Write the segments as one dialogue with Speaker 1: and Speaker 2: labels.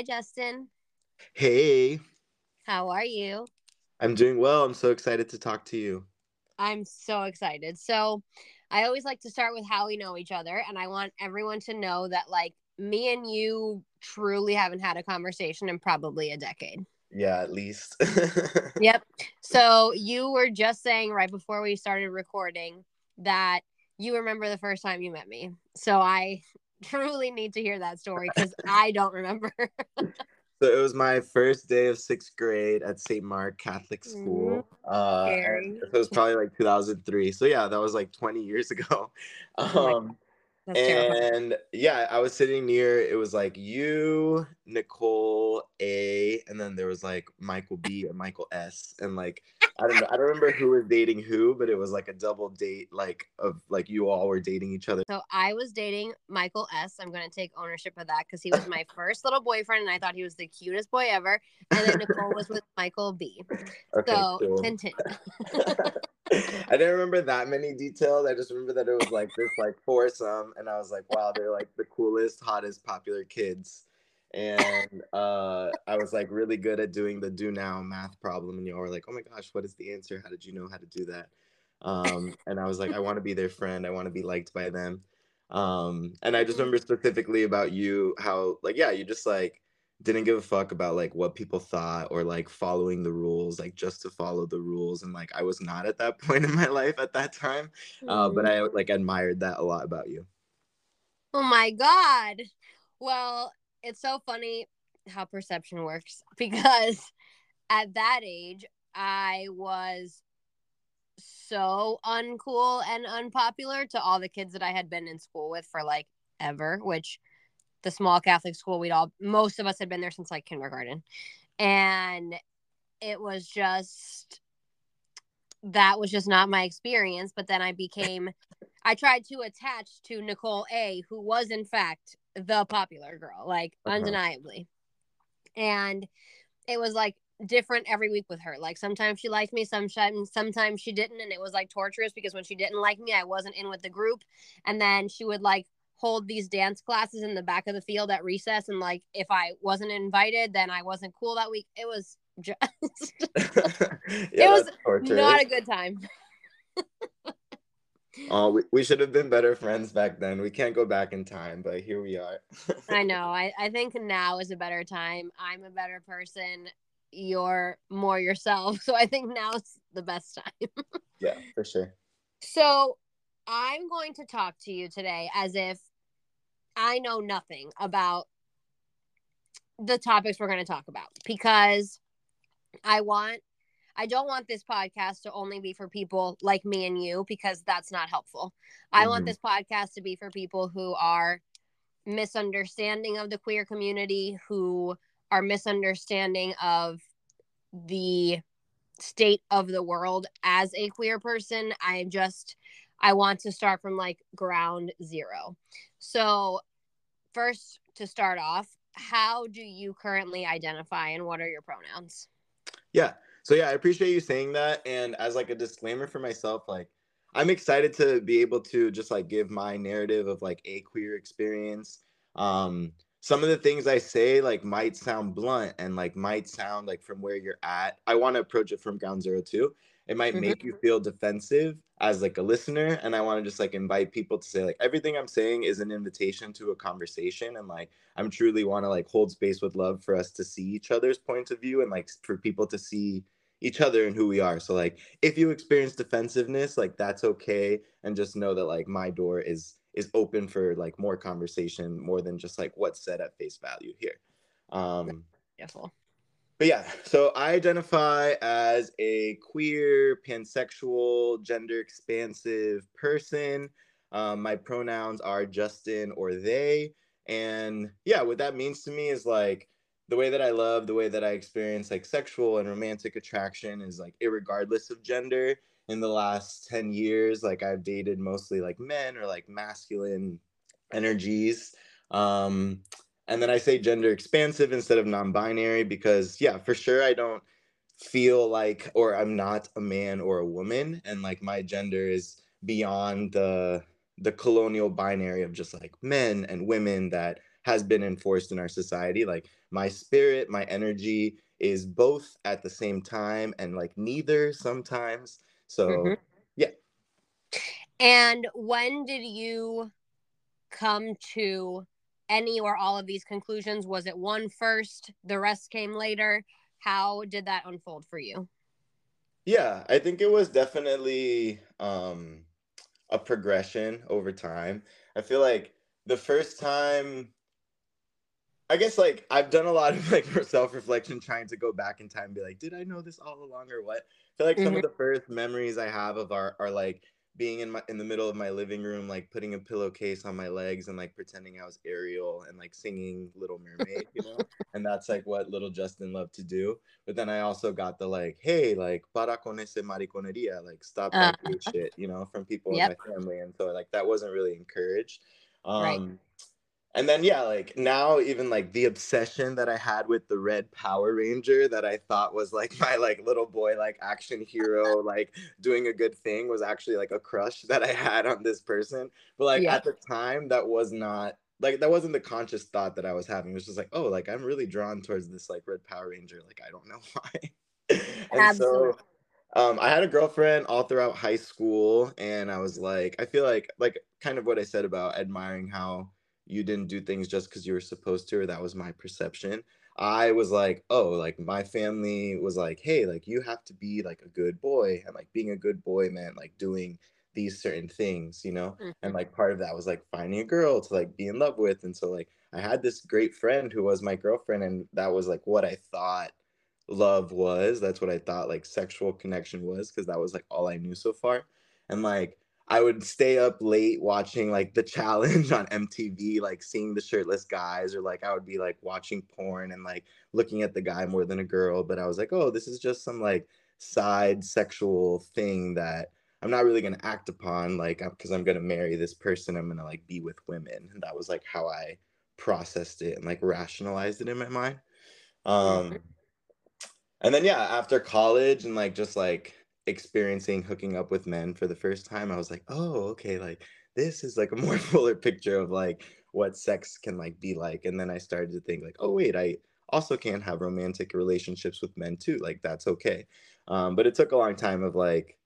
Speaker 1: Hi, Justin.
Speaker 2: Hey,
Speaker 1: How are you?
Speaker 2: I'm doing well. I'm so excited to talk to you.
Speaker 1: I'm so excited. So, I always like to start with how we know each other, and I want everyone to know that, like, me and you truly haven't had a conversation in probably a decade.
Speaker 2: Yeah, at least.
Speaker 1: Yep. So, you were just saying right before we started recording that you remember the first time you met me. So, I truly need to hear that story because I don't remember.
Speaker 2: So it was my first day of sixth grade at St. Mark Catholic School. Uh,
Speaker 1: Mm-hmm.
Speaker 2: And it was probably like 2003. So yeah, that was like 20 years ago.
Speaker 1: Oh
Speaker 2: Um,
Speaker 1: terrifying.
Speaker 2: and yeah, I was sitting near. It was like you, Nicole A, and then there was like Michael B and Michael S. And like I don't know, I don't remember who was dating who, but it was like a double date, like of like you all were dating each other.
Speaker 1: So I was dating Michael S. I'm going to take ownership of that because he was my first little boyfriend and I thought he was the cutest boy ever. And then Nicole was with Michael B.
Speaker 2: Okay,
Speaker 1: So
Speaker 2: cool.
Speaker 1: continue.
Speaker 2: I didn't remember that many details. I just remember that it was like this like foursome, and I was like, wow, they're like the coolest, hottest, popular kids. And uh, I was like really good at doing the do now math problem, and y'all were like, oh my gosh, what is the answer? How did you know how to do that? Um, and I was like, I want to be their friend. I want to be liked by them. Um, and I just remember specifically about you, how like yeah, you just like didn't give a fuck about like what people thought or like following the rules like just to follow the rules and like i was not at that point in my life at that time uh, but i like admired that a lot about you
Speaker 1: oh my God. Well, it's so funny how perception works because at that age, I was so uncool and unpopular to all the kids that I had been in school with for like ever, which the small Catholic school we'd all most of us had been there since like kindergarten. And it was just that was just not my experience. But then I became I tried to attach to Nicole A, who was in fact the popular girl, like
Speaker 2: Uh-huh.
Speaker 1: undeniably. And it was like different every week with her. Like sometimes she liked me, sometimes sometimes she didn't, and it was like torturous because when she didn't like me, I wasn't in with the group. And then she would like hold these dance classes in the back of the field at recess, and like if I wasn't invited, then I wasn't cool that week. It was just
Speaker 2: yeah,
Speaker 1: was
Speaker 2: torturous.
Speaker 1: not a good time.
Speaker 2: oh we, we should have been better friends back then we can't go back in time but here we are
Speaker 1: I know. I, I think now is a better time. I'm a better person. You're more yourself. So I think now's the best time.
Speaker 2: yeah for sure
Speaker 1: So I'm going to talk to you today as if I know nothing about the topics we're going to talk about because I want I don't want this podcast to only be for people like me and you because that's not helpful. I want
Speaker 2: Mhm.
Speaker 1: this podcast to be for people who are misunderstanding of the queer community, who are misunderstanding of the state of the world as a queer person. I just I want to start from like ground zero. So, first to start off, how do you currently identify and what are your pronouns?
Speaker 2: Yeah. So yeah, I appreciate you saying that. And as like a disclaimer for myself, like I'm excited to be able to just like give my narrative of like a queer experience. Um some of the things I say like might sound blunt and like might sound like from where you're at. I want to approach it from ground zero too. It might
Speaker 1: Mhm.
Speaker 2: make you feel defensive as like a listener. And I want to just like invite people to say like everything I'm saying is an invitation to a conversation and like I'm truly want to like hold space with love for us to see each other's points of view and like for people to see each other and who we are. So like if you experience defensiveness, like that's okay and just know that like my door is is open for like more conversation more than just like what's said at face value here. Um
Speaker 1: Beautiful.
Speaker 2: But yeah, so I identify as a queer, pansexual, gender expansive person. Um, my pronouns are Justin or they. And yeah, what that means to me is like the way that I love, the way that I experience like sexual and romantic attraction is like irregardless of gender. In the last 10 years, like I've dated mostly like men or like masculine energies. Um, and then I say gender expansive instead of non binary because, yeah, for sure, I don't feel like, or I'm not a man or a woman. And like my gender is beyond the the colonial binary of just like men and women that has been enforced in our society like my spirit my energy is both at the same time and like neither sometimes so
Speaker 1: Mhm.
Speaker 2: yeah
Speaker 1: And when did you come to any or all of these conclusions? Was it one first, the rest came later? How did that unfold for you?
Speaker 2: Yeah, I think it was definitely um a progression over time. I feel like the first time I guess like I've done a lot of like self-reflection trying to go back in time and be like, did I know this all along or what? I feel like some of the first memories I have of our are like being in my in the middle of my living room, like putting a pillowcase on my legs and like pretending I was Ariel and like singing Little Mermaid, you know? and that's like what little Justin loved to do. But then I also got the like, hey, like para con ese mariconeria, like stop that gay shit, you know, from people
Speaker 1: Yep.
Speaker 2: in my family. And so like that wasn't really encouraged. Um
Speaker 1: Right.
Speaker 2: And then yeah, like now even like the obsession that I had with the red Power Ranger that I thought was like my like little boy like action hero like doing a good thing was actually like a crush that I had on this person. But like
Speaker 1: Yeah.
Speaker 2: at the time that was not like that wasn't the conscious thought that I was having. It was just like, oh, like I'm really drawn towards this like red Power Ranger. Like I don't know why. and
Speaker 1: Absolutely.
Speaker 2: so um, I had a girlfriend all throughout high school, and I was like, I feel like like kind of what I said about admiring how you didn't do things just because you were supposed to, or that was my perception. I was like, oh, like my family was like, hey, like you have to be like a good boy, and like being a good boy meant like doing these certain things, you know and
Speaker 1: Mhm.
Speaker 2: like part of that was like finding a girl to like be in love with and so like i had this great friend who was my girlfriend and that was like what i thought love was that's what i thought like sexual connection was because that was like all i knew so far and like i would stay up late watching like the challenge on mtv like seeing the shirtless guys or like i would be like watching porn and like looking at the guy more than a girl but i was like oh this is just some like side sexual thing that I'm not really gonna act upon like because I'm gonna marry this person. I'm gonna like be with women, and that was like how I processed it and like rationalized it in my mind. Um, and then yeah, after college and like just like experiencing hooking up with men for the first time, I was like, oh, okay, like this is like a more fuller picture of like what sex can like be like. And then I started to think like, oh wait, I also can have romantic relationships with men too. Like that's okay. Um, but it took a long time of like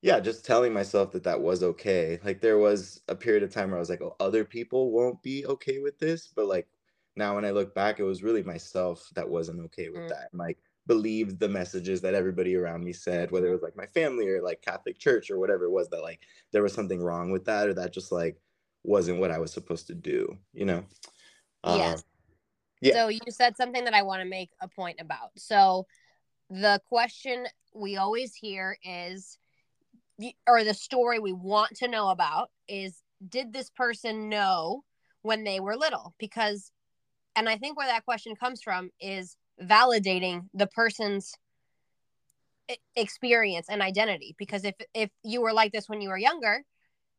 Speaker 2: yeah, just telling myself that that was okay. Like there was a period of time where I was like, oh, other people won't be okay with this, but like now when I look back, it was really myself that wasn't okay with
Speaker 1: Mm.
Speaker 2: that. And like believed the messages that everybody around me said, whether it was like my family or like Catholic church or whatever it was, that like there was something wrong with that or that just like wasn't what I was supposed to do, you know?
Speaker 1: Yes.
Speaker 2: Um, yeah.
Speaker 1: So you said something that I want to make a point about. So the question we always hear is or the story we want to know about is did this person know when they were little? Because and I think where that question comes from is validating the person's experience and identity. Because if if you were like this when you were younger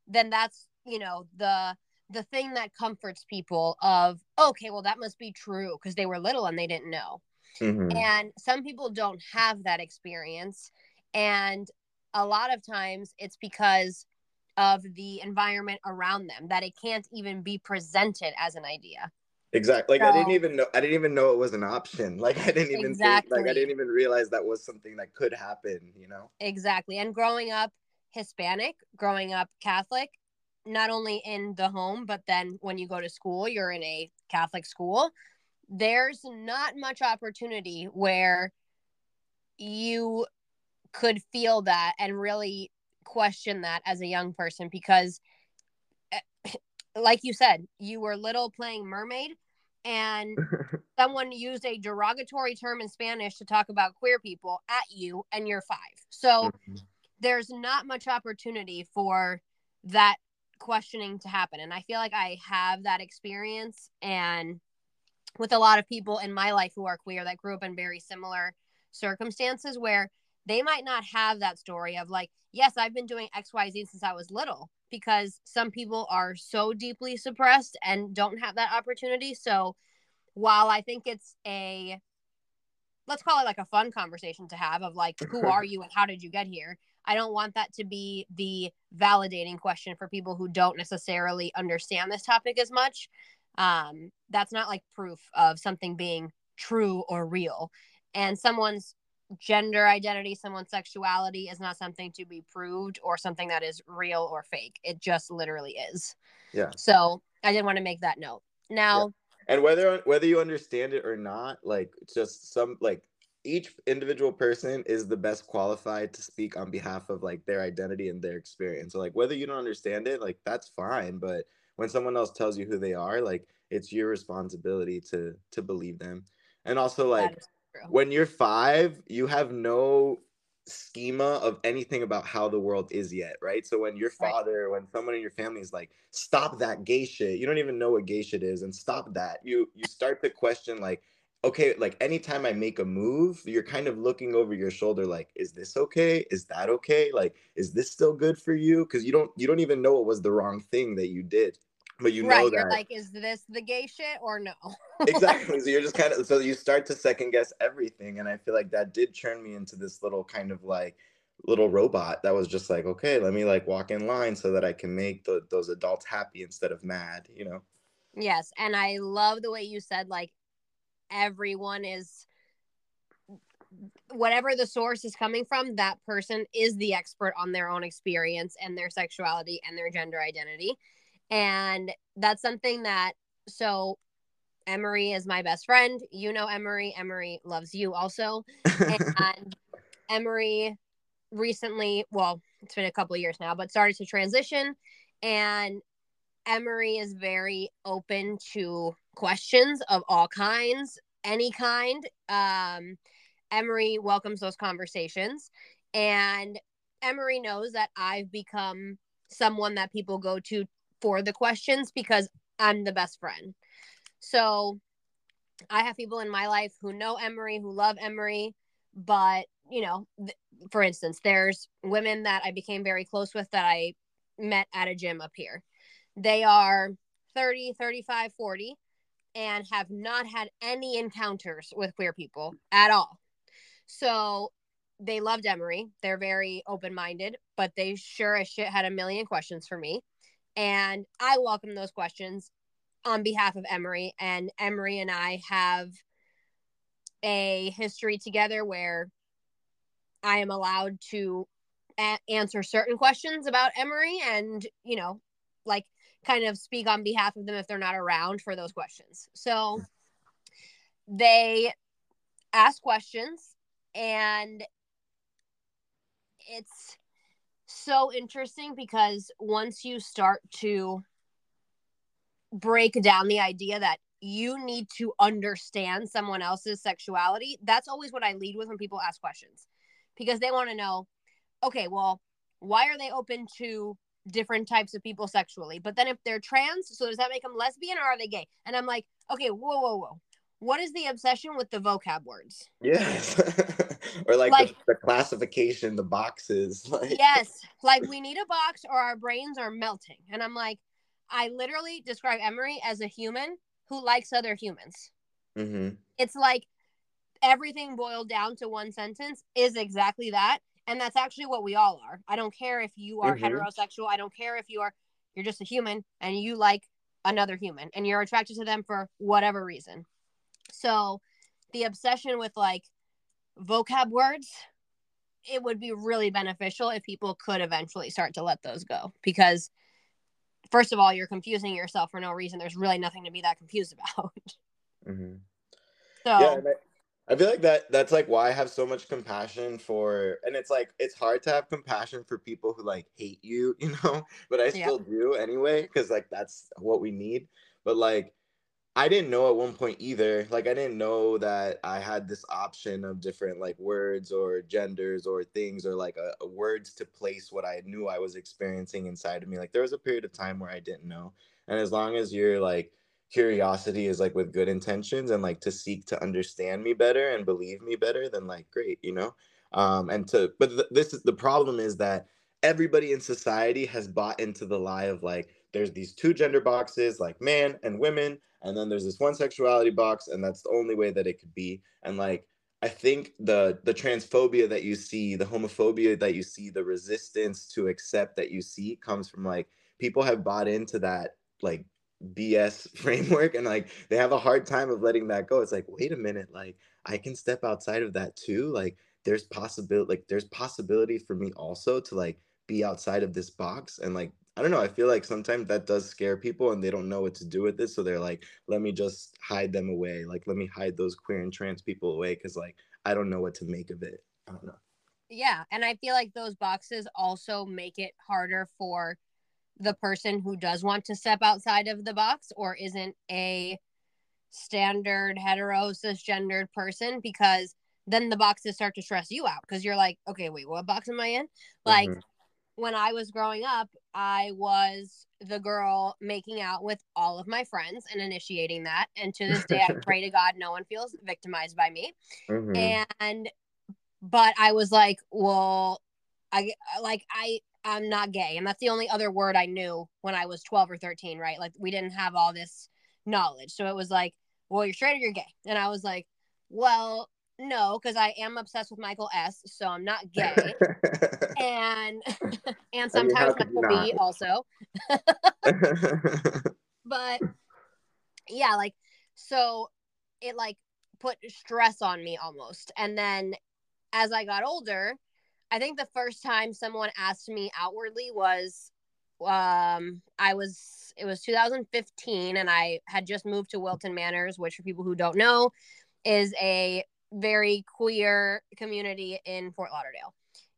Speaker 1: then that's you know the the thing that comforts people of okay well that must be true because they were little and they didn't know.
Speaker 2: Mhm.
Speaker 1: and some people don't have that experience. And a lot of times it's because of the environment around them that it can't even be presented as an idea
Speaker 2: Exactly. Like I didn't even know. I didn't even know it was an option. Like I didn't even think, like I didn't even realize that was something that could happen. You know.
Speaker 1: exactly and growing up hispanic growing up catholic not only in the home but then when you go to school you're in a catholic school there's not much opportunity where you could feel that and really question that as a young person because eh, like you said you were little playing mermaid and someone used a derogatory term in spanish to talk about queer people at you and you're five so
Speaker 2: Mhm.
Speaker 1: there's not much opportunity for that questioning to happen and i feel like i have that experience and with a lot of people in my life who are queer that grew up in very similar circumstances where they might not have that story of like, yes, I've been doing XYZ since I was little because some people are so deeply suppressed and don't have that opportunity. So while I think it's a let's call it like a fun conversation to have of like who are you and how did you get here? I don't want that to be the validating question for people who don't necessarily understand this topic as much. Um, that's not like proof of something being true or real. And someone's gender identity someone's sexuality is not something to be proved or something that is real or fake. It just literally is.
Speaker 2: Yeah.
Speaker 1: so i did want to make that note. Now
Speaker 2: and whether whether you understand it or not like just some like each individual person is the best qualified to speak on behalf of like their identity and their experience. So like whether you don't understand it like that's fine. But when someone else tells you who they are like it's your responsibility to to believe them. And also like
Speaker 1: that is true.
Speaker 2: When you're five, you have no schema of anything about how the world is yet, right? So when your
Speaker 1: Right.
Speaker 2: father, when someone in your family is like, stop that gay shit, you don't even know what gay shit is, and stop that. You you start to question like, okay, like anytime I make a move, you're kind of looking over your shoulder, like, is this okay? Is that okay? Like, is this still good for you? Because you don't you don't even know what was the wrong thing that you did. But you
Speaker 1: right
Speaker 2: know
Speaker 1: you're
Speaker 2: that
Speaker 1: like is this the gay shit or no
Speaker 2: exactly. So you're just kind of so you start to second guess everything, and I feel like that did turn me into this little kind of like little robot that was just like, okay, let me like walk in line so that I can make the, those adults happy instead of mad, you know?
Speaker 1: Yes, and I love the way you said like everyone is whatever the source is coming from, that person is the expert on their own experience and their sexuality and their gender identity. And that's something that so Emery is my best friend. You know Emery. Emery loves you also. And Emery recently, well, it's been a couple of years now, but started to transition. And Emery is very open to questions of all kinds, any kind. Um, Emery welcomes those conversations. And Emery knows that I've become someone that people go to for the questions because I'm the best friend. So I have people in my life who know Emery, who love Emery, but you know, th- for instance, there's women that I became very close with that I met at a gym up here. They are 30, 35, 40 and have not had any encounters with queer people at all. So they loved Emery. They're very open minded, but they sure as shit had a million questions for me. And I welcome those questions on behalf of Emery. And Emery and I have a history together where I am allowed to a- answer certain questions about Emery and, you know, like kind of speak on behalf of them if they're not around for those questions. So they ask questions and it's so interesting because once you start to break down the idea that you need to understand someone else's sexuality, that's always what I lead with when people ask questions because they want to know, okay, well, why are they open to different types of people sexually? But then if they're trans, so does that make them lesbian or are they gay? And I'm like, okay, whoa, whoa, whoa. What is the obsession with the vocab words?
Speaker 2: yes. or like,
Speaker 1: Like-
Speaker 2: the, the classification, the boxes. Like,
Speaker 1: yes like we need a box or our brains are melting. And i'm like i literally describe emery as a human who likes other humans.
Speaker 2: Hmm
Speaker 1: it's like everything boiled down to one sentence is exactly that. And that's actually what we all are. I don't care if you are
Speaker 2: Mhm.
Speaker 1: heterosexual. I don't care if you are you're just a human and you like another human and you're attracted to them for whatever reason. So the obsession with like vocab words it would be really beneficial if people could eventually start to let those go. Because first of all you're confusing yourself for no reason. There's really nothing to be that confused about.
Speaker 2: Hmm
Speaker 1: so
Speaker 2: yeah I, I feel like that that's like why i have so much compassion for and it's like it's hard to have compassion for people who like hate you you know? But i
Speaker 1: Yeah.
Speaker 2: still do anyway because like that's what we need. But like i didn't know at one point either like i didn't know that i had this option of different like words or genders or things or like a, a words to place what i knew i was experiencing inside of me like there was a period of time where i didn't know and as long as you're like curiosity is like with good intentions and like to seek to understand me better and believe me better then like great you know? Um and to but th- this is the problem is that everybody in society has bought into the lie of like there's these two gender boxes like man and women and then there's this one sexuality box and that's the only way that it could be. And like i think the the transphobia that you see the homophobia that you see the resistance to accept that you see comes from like people have bought into that like bs framework and like they have a hard time of letting that go. It's like wait a minute like i can step outside of that too? Like there's possibility like there's possibility for me also to like be outside of this box and like I don't know. I feel like sometimes that does scare people and they don't know what to do with it. So they're like, let me just hide them away. Like, let me hide those queer and trans people away because, like, I don't know what to make of it. I don't know.
Speaker 1: Yeah. And I feel like those boxes also make it harder for the person who does want to step outside of the box or isn't a standard hetero cisgendered person because then the boxes start to stress you out because you're like, okay, wait, what box am I in? Like,
Speaker 2: Mhm.
Speaker 1: When I was growing up, I was the girl making out with all of my friends and initiating that. And to this day, I pray to God no one feels victimized by me.
Speaker 2: Mhm.
Speaker 1: And, but I was like, well, I like, I, I'm not gay. And that's the only other word I knew when I was 12 or 13, right? Like, we didn't have all this knowledge. So it was like, well, you're straight or you're gay. And I was like, well, no, because I am obsessed with Michael S. So I'm not gay and and
Speaker 2: I mean,
Speaker 1: sometimes
Speaker 2: could you
Speaker 1: Michael B also. But yeah, like so it like put stress on me almost. And then as I got older, I think the first time someone asked me outwardly was um I was it was 2015 and I had just moved to Wilton Manors, which for people who don't know is a very queer community in Fort Lauderdale.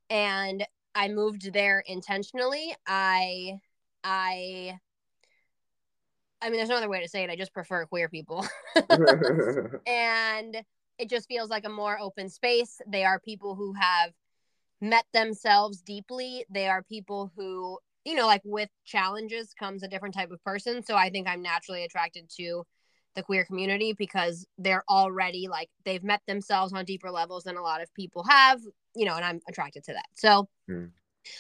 Speaker 1: And I moved there intentionally. I I I mean there's no other way to say it. I just prefer queer people. and it just feels like a more open space. They are people who have met themselves deeply. They are people who, you know, like with challenges comes a different type of person. So I think I'm naturally attracted to the queer community because they're already like they've met themselves on deeper levels than a lot of people have, you know, and I'm attracted to that. So
Speaker 2: Hmm.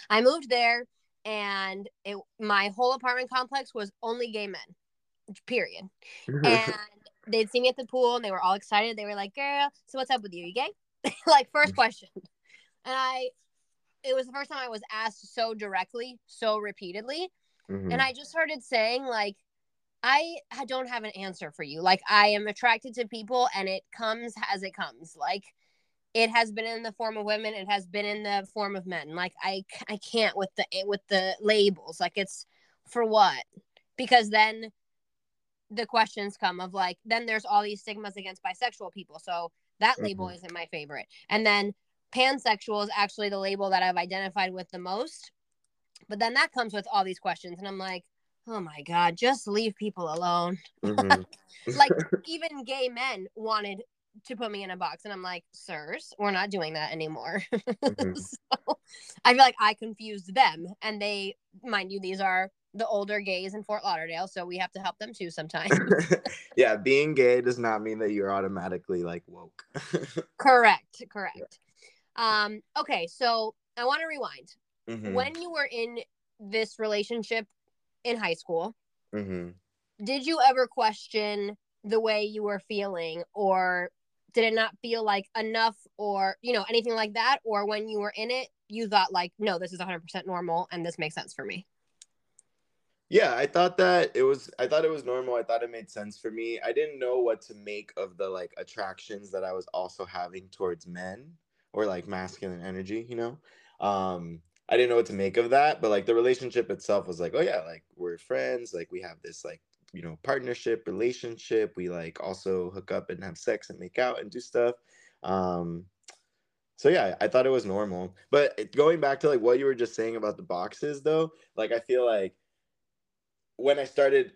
Speaker 1: I moved there and it my whole apartment complex was only gay men. Period and they'd see me at the pool and they were all excited. They were like, "Girl, so what's up with you? You gay?" like first question, and I, it was the first time I was asked so directly, so repeatedly,
Speaker 2: Mhm.
Speaker 1: and I just started saying like, I don't have an answer for you. Like I am attracted to people, and it comes as it comes. Like it has been in the form of women, it has been in the form of men. Like I I can't with the with the labels. Like it's for what? Because then the questions come of like then there's all these stigmas against bisexual people so that label
Speaker 2: Mhm.
Speaker 1: isn't my favorite and then pansexual is actually the label that i've identified with the most but then that comes with all these questions and i'm like oh my god just leave people alone
Speaker 2: Mhm.
Speaker 1: like even gay men wanted to put me in a box and i'm like sirs we're not doing that anymore
Speaker 2: Mhm.
Speaker 1: so i feel like i confused them and they mind you these are the older gays in fort lauderdale so we have to help them too sometimes
Speaker 2: yeah, being gay does not mean that you're automatically like woke.
Speaker 1: correct correct um okay so i want to rewind
Speaker 2: Mhm.
Speaker 1: when you were in this relationship in high school
Speaker 2: Mhm.
Speaker 1: did you ever question the way you were feeling or did it not feel like enough or you know anything like that or when you were in it you thought like no this is 100% normal and this makes sense for me
Speaker 2: Yeah, I thought that it was I thought it was normal. I thought it made sense for me. I didn't know what to make of the like attractions that I was also having towards men or like masculine energy, you know? Um I didn't know what to make of that, but like the relationship itself was like, oh yeah, like we're friends, like we have this like, you know, partnership, relationship. We like also hook up and have sex and make out and do stuff. Um so yeah, I thought it was normal. But going back to like what you were just saying about the boxes though, like I feel like when I started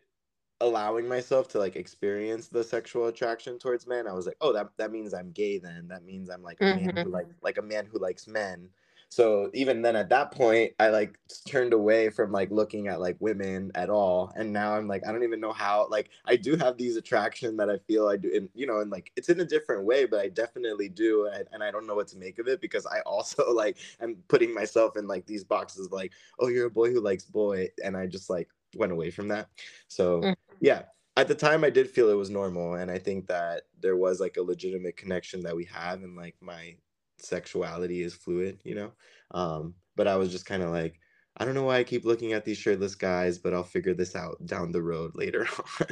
Speaker 2: allowing myself to like experience the sexual attraction towards men, I was like, oh, that that means I'm gay then. That means I'm like a man who like like a man who likes men. So even then at that point i like turned away from like looking at like women at all and now i'm like i don't even know how like i do have these attraction that i feel i do and you know and like it's in a different way but i definitely do and, and i don't know what to make of it because i also like am putting myself in like these boxes like oh you're a boy who likes boy and i just like went away from that so
Speaker 1: Mm.
Speaker 2: yeah at the time i did feel it was normal and i think that there was like a legitimate connection that we have and like my sexuality is fluid you know um but i was just kind of like i don't know why i keep looking at these shirtless guys but i'll figure this out down the road later on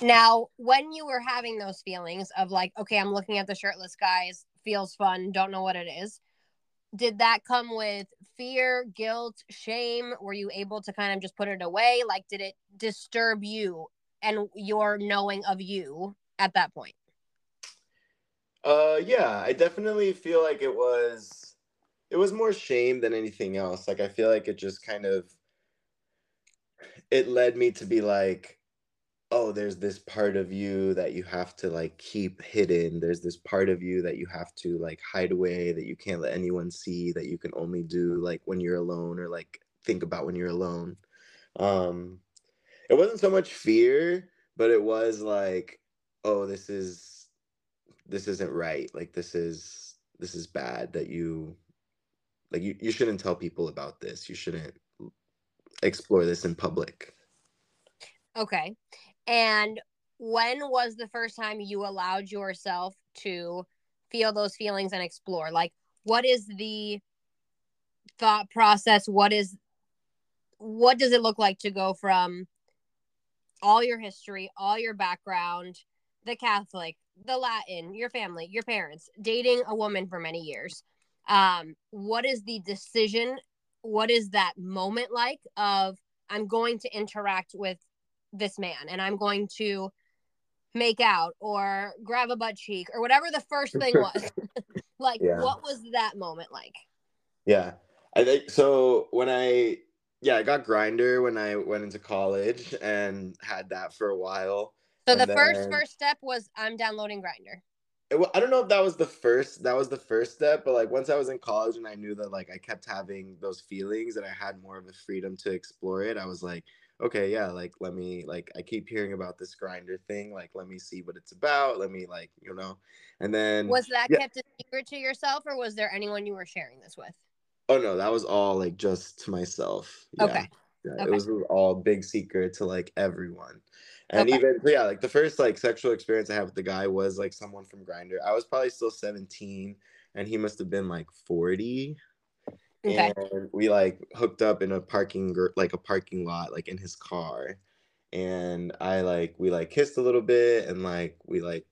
Speaker 1: Now, when you were having those feelings of like, okay, I'm looking at the shirtless guys, feels fun, don't know what it is. Did that come with fear, guilt, shame? Were you able to kind of just put it away? Like, did it disturb you and your knowing of you at that point?
Speaker 2: Uh yeah i definitely feel like it was it was more shame than anything else. Like i feel like it just kind of it led me to be like oh there's this part of you that you have to like keep hidden. There's this part of you that you have to like hide away that you can't let anyone see that you can only do like when you're alone or like think about when you're alone. Um it wasn't so much fear but it was like oh this is this isn't right like this is this is bad that you like you, you shouldn't tell people about this you shouldn't explore this in public
Speaker 1: Okay. And when was the first time you allowed yourself to feel those feelings and explore? Like, what is the thought process? What is, what does it look like to go from all your history, all your background, the Catholic, the Latin, your family, your parents, dating a woman for many years? Um, what is the decision? What is that moment like of, I'm going to interact with this man and I'm going to make out or grab a butt cheek or whatever the first thing was. like,
Speaker 2: Yeah.
Speaker 1: what was that moment like?
Speaker 2: Yeah. I think so when I yeah, I got Grindr when I went into college and had that for a while.
Speaker 1: So the first
Speaker 2: then-
Speaker 1: first step was I'm downloading
Speaker 2: Grindr. I don't know if that was the first that was the first step, but like once I was in college and I knew that like I kept having those feelings and I had more of a freedom to explore it, I was like, okay, yeah, like let me like I keep hearing about this Grindr thing, like let me see what it's about, let me like, you know. And then
Speaker 1: Was that
Speaker 2: yeah.
Speaker 1: kept a secret to yourself or was there anyone you were sharing this with?
Speaker 2: oh no, that was all like just to myself. Yeah.
Speaker 1: Okay.
Speaker 2: Yeah,
Speaker 1: Okay.
Speaker 2: it was all big secret to like everyone. And
Speaker 1: Okay.
Speaker 2: even yeah, like the first like sexual experience I had with the guy was like someone from Grindr. I was probably still 17 and he must have been like 40.
Speaker 1: Okay.
Speaker 2: And we like hooked up in a parking like a parking lot like in his car. And I like we like kissed a little bit and like we like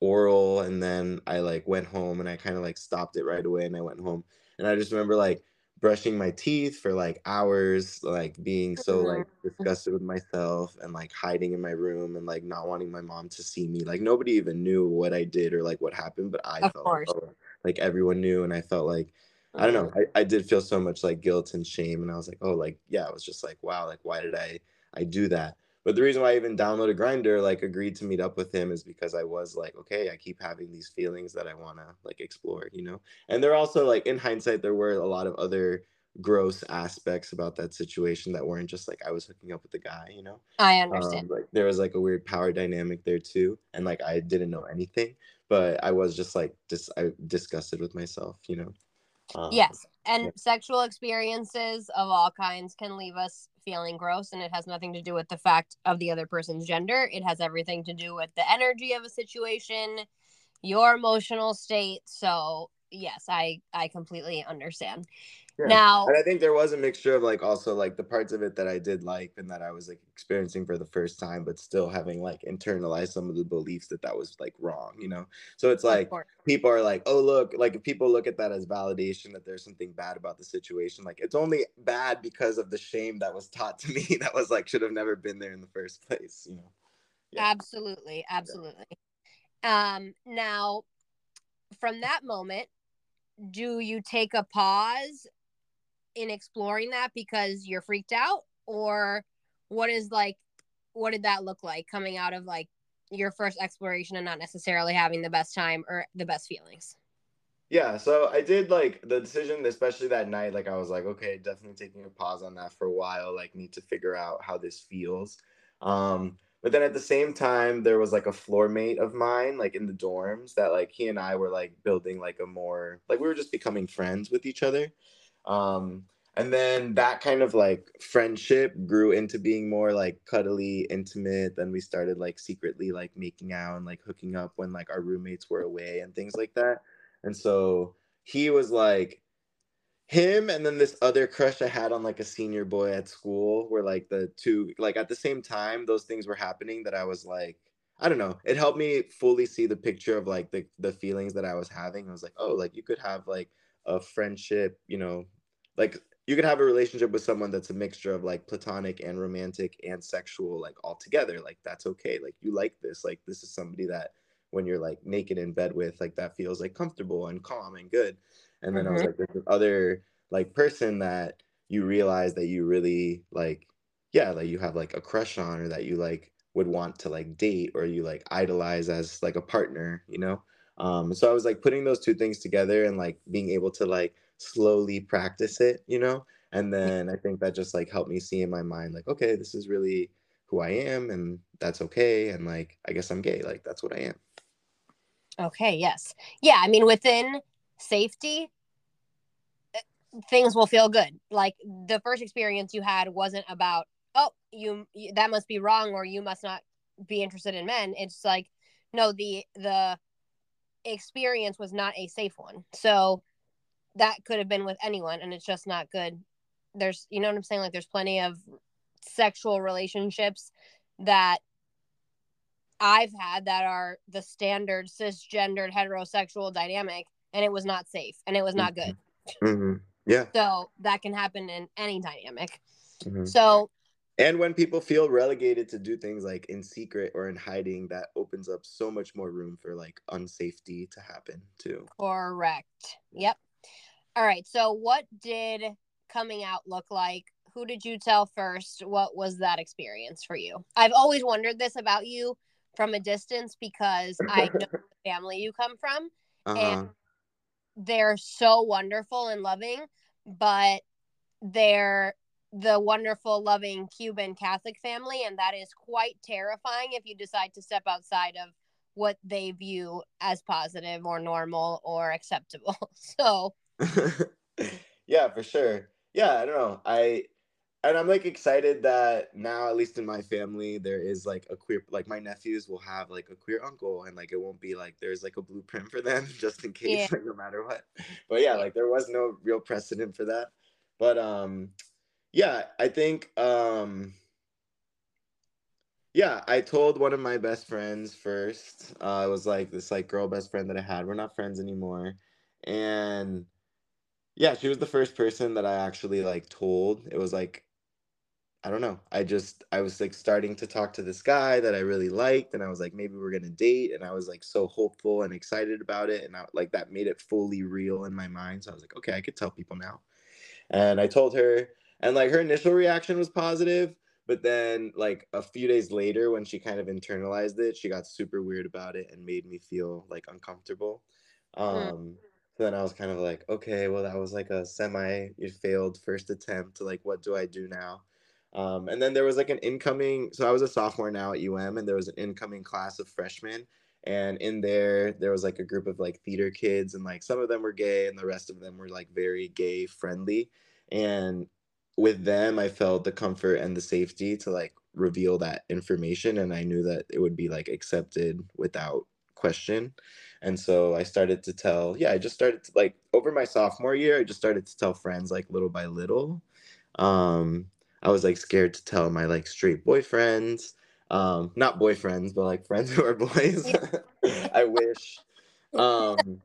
Speaker 2: oral and then I like went home and I kind of like stopped it right away and I went home. And I just remember like brushing my teeth for like hours, like being so like mm-hmm. Mm-hmm. disgusted with myself and like hiding in my room and like not wanting my mom to see me. Like nobody even knew what I did or like what happened, but I
Speaker 1: Of
Speaker 2: felt
Speaker 1: course.
Speaker 2: like, everyone knew and I felt like I don't know. Mm-hmm. I, I did feel so much like guilt and shame and I was like, oh like yeah, I was just like, wow, like why did I I do that? But the reason why I even downloaded Grindr, like agreed to meet up with him is because I was like, okay, I keep having these feelings that I wanna like explore, you know? And there also like in hindsight, there were a lot of other gross aspects about that situation that weren't just like I was hooking up with the guy, you know?
Speaker 1: I understand.
Speaker 2: Um, like there was like a weird power dynamic there too, and like I didn't know anything, but I was just like dis- I disgusted with myself, you know. Um,
Speaker 1: yes. And
Speaker 2: yeah.
Speaker 1: sexual experiences of all kinds can leave us feeling gross, and it has nothing to do with the fact of the other person's gender. It has everything to do with the energy of a situation, your emotional state. So, yes, I I completely understand.
Speaker 2: Yeah.
Speaker 1: Now,
Speaker 2: and I think there was a mixture of like also like the parts of it that I did like and that I was like experiencing for the first time, but still having like internalized some of the beliefs that that was like wrong, you know. So it's like people are like, oh look, like if people look at that as validation that there's something bad about the situation, like it's only bad because of the shame that was taught to me that was like should have never been there in the first place, you know. Yeah.
Speaker 1: Absolutely, absolutely. Um, now, from that moment, do you take a pause in exploring that because you're freaked out, or what is like, what did that look like coming out of like your first exploration and not necessarily having the best time or the best feelings?
Speaker 2: yeah, so I did like the decision, especially that night. Like I was like, okay, definitely taking a pause on that for a while. Like need to figure out how this feels. Um, but then at the same time, there was like a floor mate of mine, like in the dorms, that like he and I were like building like a more like we were just becoming friends with each other. Um, and then that kind of like friendship grew into being more like cuddly, intimate. Then we started like secretly like making out and like hooking up when like our roommates were away and things like that. And so he was like him and then this other crush I had on like a senior boy at school were like the two like at the same time those things were happening that I was like I don't know it helped me fully see the picture of like the the feelings that I was having I was like oh like you could have like a friendship you know like you could have a relationship with someone that's a mixture of like platonic and romantic and sexual like all together like that's okay like you like this like this is somebody that when you're like naked in bed with like that feels like comfortable and calm and good and then I was
Speaker 1: Mhm.
Speaker 2: like there's other like person that you realize that you really like yeah like you have like a crush on or that you like would want to like date or you like idolize as like a partner you know um so I was like putting those two things together and like being able to like slowly practice it you know and then I think that just like helped me see in my mind like okay this is really who I am and that's okay and like I guess I'm gay like that's what I am
Speaker 1: Okay, yes. Yeah, I mean within safety uh, things will feel good. Like the first experience you had wasn't about oh, you that must be wrong or you must not be interested in men. It's like no, the the experience was not a safe one. So that could have been with anyone and it's just not good. There's you know what I'm saying like there's plenty of sexual relationships that I've had that are the standard cisgendered heterosexual dynamic, and it was not safe and it was not good.
Speaker 2: hmm yeah
Speaker 1: So that can happen in any dynamic.
Speaker 2: mhm.
Speaker 1: So
Speaker 2: And when people feel relegated to do things like in secret or in hiding, that opens up so much more room for like unsafety to happen too.
Speaker 1: correct. Yep. All right. So what did coming out look like? Who did you tell first? What was that experience for you? I've always wondered this about you from a distance because I know the family you come from.
Speaker 2: Uh-huh.
Speaker 1: they're so wonderful and loving, but they're the wonderful, loving Cuban Catholic family, and that is quite terrifying if you decide to step outside of what they view as positive or normal or acceptable. So,
Speaker 2: yeah, for sure. Yeah, I don't know. I and I'm like excited that now, at least in my family, there is like a queer like my nephews will have like a queer uncle and like it won't be like there's like a blueprint for them just in case,
Speaker 1: Yeah.
Speaker 2: like no matter what. But yeah,
Speaker 1: Yeah.
Speaker 2: like there was no real precedent for that. But um yeah, I think um yeah, I told one of my best friends first. Uh, it was like this like girl best friend that I had. We're not friends anymore. And yeah, she was the first person that I actually like told. It was like I don't know. I just I was like starting to talk to this guy that I really liked and I was like maybe we're going to date and I was like so hopeful and excited about it and I, like that made it fully real in my mind. So I was like, okay, I could tell people now. And I told her and like her initial reaction was positive, but then like a few days later when she kind of internalized it, she got super weird about it and made me feel like uncomfortable. Um so then I was kind of like, okay, well that was like a semi failed first attempt to like what do I do now? Um, and then there was like an incoming, so I was a sophomore now at UM, and there was an incoming class of freshmen. And in there, there was like a group of like theater kids, and like some of them were gay, and the rest of them were like very gay friendly. And with them, I felt the comfort and the safety to like reveal that information. And I knew that it would be like accepted without question. And so I started to tell, yeah, I just started to like over my sophomore year, I just started to tell friends like little by little. Um, I was like scared to tell my like straight boyfriends, um, not boyfriends, but like friends who are boys. I wish. Um,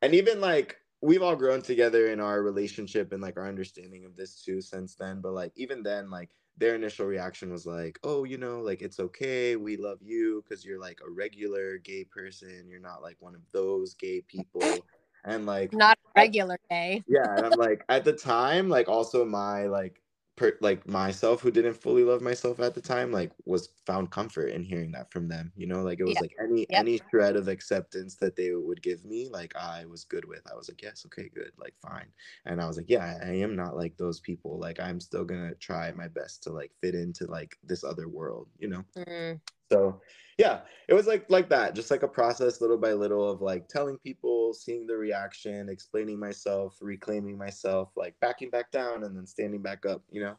Speaker 2: and even like we've all grown together in our relationship and like our understanding of this too since then. But like even then, like their initial reaction was like, oh, you know, like it's okay. We love you because you're like a regular gay person. You're not like one of those gay people. And like
Speaker 1: not regular gay
Speaker 2: yeah and i'm like at the time like also my like per like myself who didn't fully love myself at the time like was found comfort in hearing that from them you know like it was
Speaker 1: Yeah.
Speaker 2: like any any shred of acceptance that they would give me like i was good with. I was like yes okay good like fine. And i was like yeah i am not like those people like i'm still gonna try my best to like fit into like this other world you know?
Speaker 1: Mm,
Speaker 2: so yeah it was like like that just like a process little by little of like telling people seeing the reaction explaining myself reclaiming myself like backing back down and then standing back up you know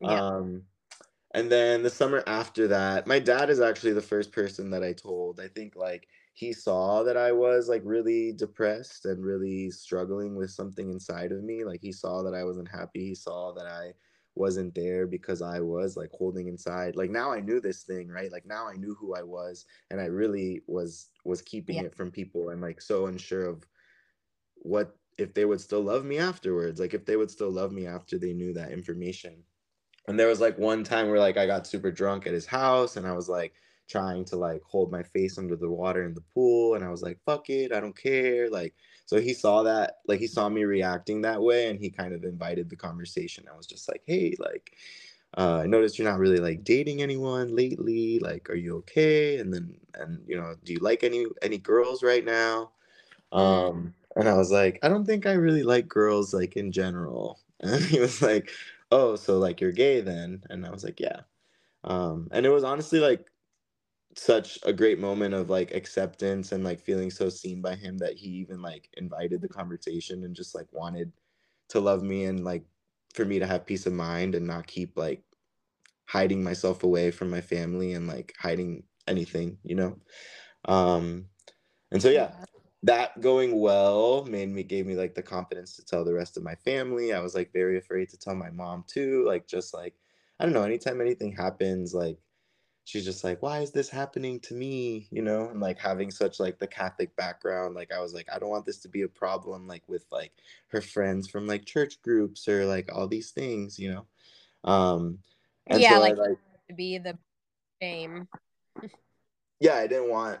Speaker 1: Yeah.
Speaker 2: um and then the summer after that my dad is actually the first person that i told i think like he saw that i was like really depressed and really struggling with something inside of me like he saw that i wasn't happy he saw that i wasn't there because I was like holding inside. Like now I knew this thing, right? Like now I knew who I was and I really was was keeping
Speaker 1: Yeah.
Speaker 2: it from people and like so unsure of what if they would still love me afterwards. Like if they would still love me after they knew that information. And there was like one time where like I got super drunk at his house and I was like trying to like hold my face under the water in the pool and I was like fuck it, I don't care. Like so he saw that like he saw me reacting that way and he kind of invited the conversation. I was just like, "Hey, like uh, I noticed you're not really like dating anyone lately. Like, are you okay? And then, and you know, do you like any any girls right now? Um, and I was like, I don't think I really like girls like in general. And he was like, Oh, so like you're gay then? And I was like, Yeah. Um, and it was honestly like such a great moment of like acceptance and like feeling so seen by him that he even like invited the conversation and just like wanted to love me and like for me to have peace of mind and not keep like hiding myself away from my family and like hiding anything, you know. Um and so yeah, that going well made me gave me like the confidence to tell the rest of my family. I was like very afraid to tell my mom too, like just like I don't know, anytime anything happens like she's just like why is this happening to me? You know and like having such like the catholic background like i was like i don't want this to be a problem like with like her friends from like church groups or like all these things you know? Um and
Speaker 1: Yeah,
Speaker 2: so
Speaker 1: like-
Speaker 2: I, like
Speaker 1: to be the shame.
Speaker 2: yeah i didn't want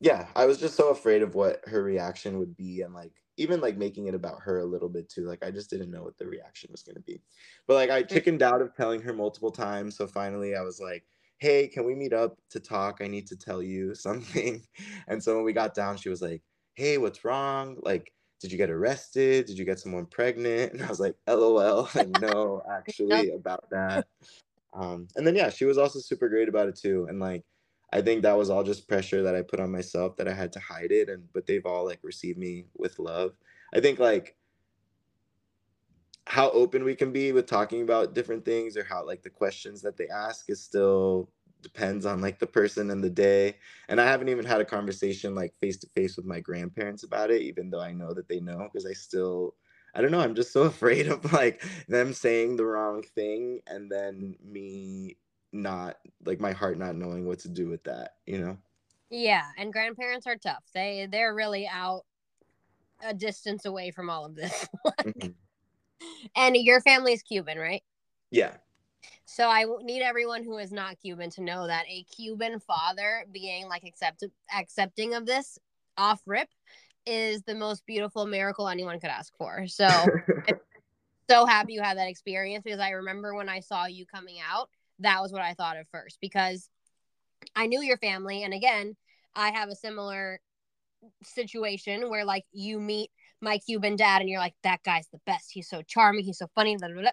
Speaker 2: yeah i was just so afraid of what her reaction would be and like even like making it about her a little bit too like i just didn't know what the reaction was going to be. But like i chickened out of telling her multiple times so finally i was like hey can we meet up to talk? I need to tell you something. And so when we got down she was like hey what's wrong? Like did you get arrested? Did you get someone pregnant? And i was like lol like no actually about that. Um and then yeah she was also super great about it too and like I think that was all just pressure that I put on myself that I had to hide it and but they've all like received me with love. I think like how open we can be with talking about different things or how like the questions that they ask is still depends on like the person and the day. And I haven't even had a conversation like face to face with my grandparents about it even though I know that they know because I still I don't know, I'm just so afraid of like them saying the wrong thing and then me not like my heart not knowing what to do with that, you know?
Speaker 1: Yeah, and grandparents are tough. They they're really out a distance away from all of this.
Speaker 2: Mhm.
Speaker 1: And your family is Cuban, right?
Speaker 2: Yeah.
Speaker 1: So I need everyone who is not Cuban to know that a Cuban father being like accept- accepting of this off rip is the most beautiful miracle anyone could ask for. So so happy you had that experience because I remember when I saw you coming out, that was what I thought of first because I knew your family and again, I have a similar situation where like you meet my Cuban dad and you're like that guy's the best. He's so charming, he's so funny, blah, blah, blah.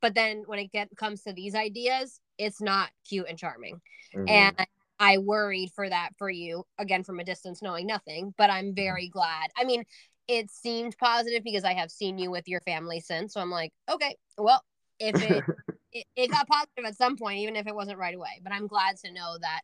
Speaker 1: but then when it get comes to these ideas, it's not cute and charming.
Speaker 2: Mhm.
Speaker 1: And I worried for that for you again from a distance, knowing nothing. But I'm very glad. I mean, it seemed positive because I have seen you with your family since. So I'm like, okay, well, if it it, it got positive at some point, even if it wasn't right away. But I'm glad to know that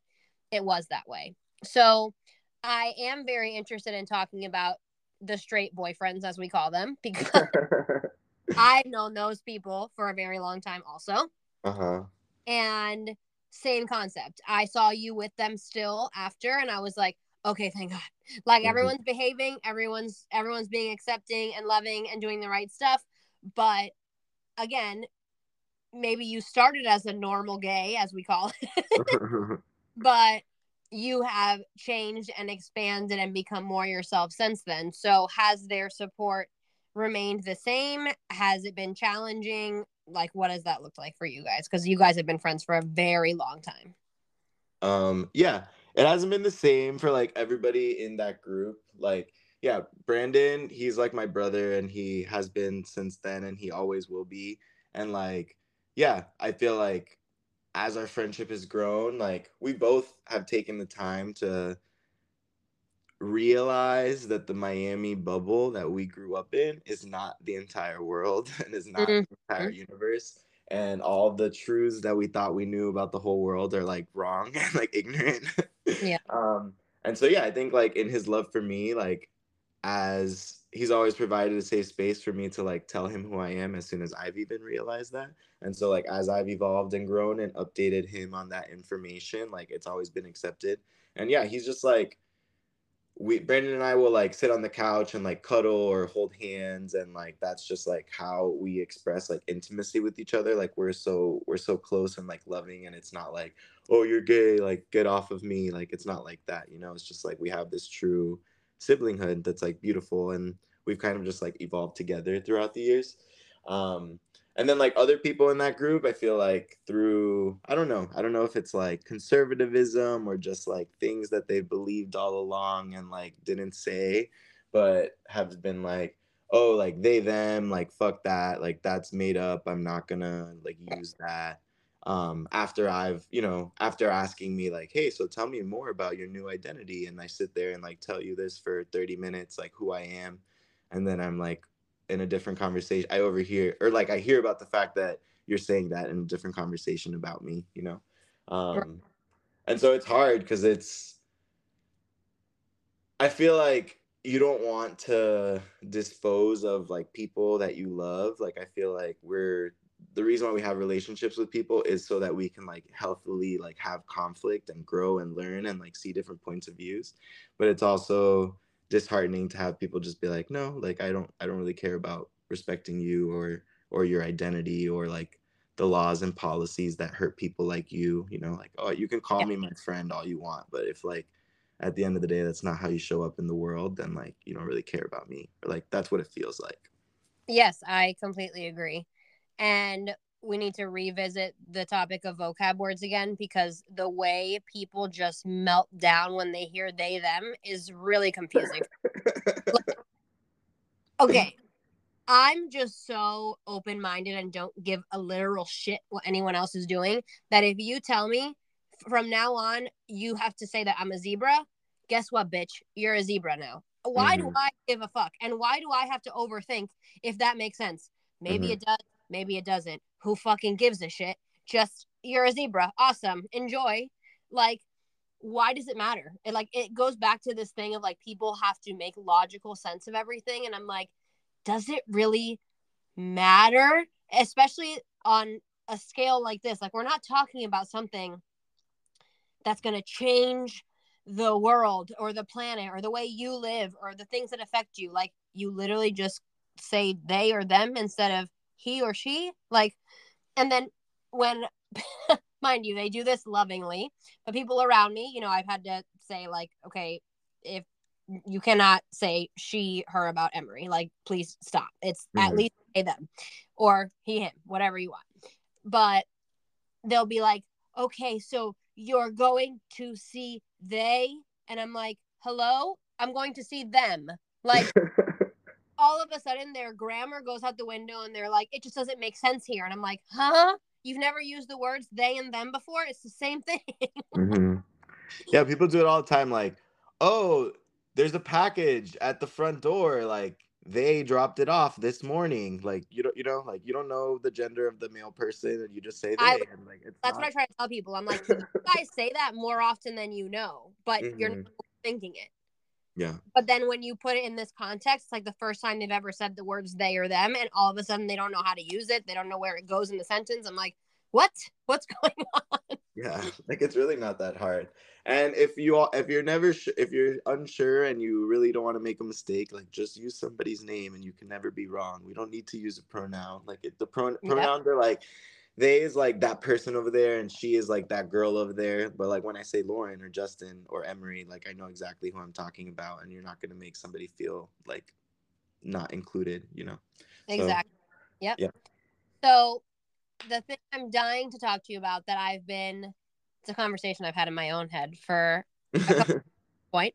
Speaker 1: it was that way. So I am very interested in talking about the straight boyfriends, as we call them, because I've known those people for a very long time, also
Speaker 2: uh-huh.
Speaker 1: and same concept. I saw you with them still after, and I was like, okay, thank God. Like
Speaker 2: Mhm.
Speaker 1: everyone's behaving, everyone's everyone's being accepting and loving and doing the right stuff. But again, maybe you started as a normal gay, as we call it, but you have changed and expanded and become more yourself since then. So has their support remained the same? Has it been challenging? Like, what does that look like for you guys? Because you guys have been friends for a very long time.
Speaker 2: Um, yeah, it hasn't been the same for like everybody in that group. Like, yeah, Brandon, he's like my brother and he has been since then and he always will be. And like, yeah, I feel like as our friendship has grown, like we both have taken the time to realize that the Miami bubble that we grew up in is not the entire world and is not
Speaker 1: Mhm.
Speaker 2: the entire universe. And all the truths that we thought we knew about the whole world are like wrong and like ignorant.
Speaker 1: Yeah.
Speaker 2: Um, and so yeah, I think like in his love for me, like as he's always provided a safe space for me to like tell him who I am as soon as I've even realized that. And so like as I've evolved and grown and updated him on that information, like it's always been accepted. And yeah, he's just like we Brandon and I will like sit on the couch and like cuddle or hold hands and like that's just like how we express like intimacy with each other. Like we're so we're so close and like loving and it's not like, oh you're gay, like get off of me. Like it's not like that, you know. It's just like we have this true siblinghood that's like beautiful and we've kind of just like evolved together throughout the years. Um and then like other people in that group i feel like through i don't know i don't know if it's like conservatism or just like things that they've believed all along and like didn't say but have been like oh like they them like fuck that like that's made up i'm not gonna like use that um after i've you know after asking me like hey so tell me more about your new identity and i sit there and like tell you this for 30 minutes like who i am and then i'm like in a different conversation i overhear or like i hear about the fact that you're saying that in a different conversation about me you know? Um and so it's hard because it's i feel like you don't want to dispose of like people that you love like i feel like we're the reason why we have relationships with people is so that we can like healthily like have conflict and grow and learn and like see different points of views but it's also disheartening to have people just be like no like i don't i don't really care about respecting you or or your identity or like the laws and policies that hurt people like you you know like oh you can call
Speaker 1: Yeah.
Speaker 2: me my friend all you want but if like at the end of the day that's not how you show up in the world then like you don't really care about me or like that's what it feels like
Speaker 1: Yes, I completely agree. And we need to revisit the topic of vocab words again because the way people just melt down when they hear they them is really confusing. Okay. I'm just so open minded and don't give a literal shit what anyone else is doing that if you tell me from now on you have to say that I'm a zebra, guess what, bitch? You're a zebra now. Why do
Speaker 2: Mhm.
Speaker 1: I give a fuck? And why do I have to overthink if that makes sense? Maybe
Speaker 2: Mhm.
Speaker 1: it does, maybe it doesn't. Who fucking gives a shit? Just you're a zebra. Awesome. Enjoy. Like, why does it matter? It like it goes back to this thing of like people have to make logical sense of everything. And I'm like, does it really matter? Especially on a scale like this. Like, we're not talking about something that's going to change the world or the planet or the way you live or the things that affect you. Like, you literally just say they or them instead of he or she. Like, and then when, mind you, they do this lovingly, but people around me, you know, I've had to say, like, okay, if you cannot say she, her about Emery, like, please stop. It's at
Speaker 2: Mhm.
Speaker 1: least say them or he, him, whatever you want. But they'll be like, okay, so you're going to see they, and I'm like, hello, I'm going to see them. Like, all of a sudden, their grammar goes out the window, and they're like, it just doesn't make sense here. And I'm like, huh? You've never used the words they and them before? It's the same thing.
Speaker 2: hmm Yeah, people do it all the time. Like, oh, there's a package at the front door. Like, they dropped it off this morning. Like, you don't, you know, like you don't know the gender of the male person, and you just say they.
Speaker 1: I-
Speaker 2: and like, it's
Speaker 1: That's
Speaker 2: not,
Speaker 1: what I try to tell people. I'm like, you guys say that more often than you know, but you're
Speaker 2: Mhm.
Speaker 1: not thinking it.
Speaker 2: Yeah.
Speaker 1: But then when you put it in this context, it's like the first time they've ever said the words they or them, and all of a sudden they don't know how to use it. They don't know where it goes in the sentence. I'm like, what? What's going on?
Speaker 2: Yeah, like it's really not that hard. And if you all, if you're never, sh- if you're unsure and you really don't want to make a mistake, like just use somebody's name and you can never be wrong. We don't need to use a pronoun. Like it, the
Speaker 1: Yeah.
Speaker 2: pronouns are like, they is like that person over there and she is like that girl over there. But like when I say Lauren or Justin or Emery, like I know exactly who I'm talking about, and you're not gonna make somebody feel like not included you know So,
Speaker 1: Exactly. Yep.
Speaker 2: yeah.
Speaker 1: So the thing I'm dying to talk to you about that I've been it's a conversation I've had in my own head for a point.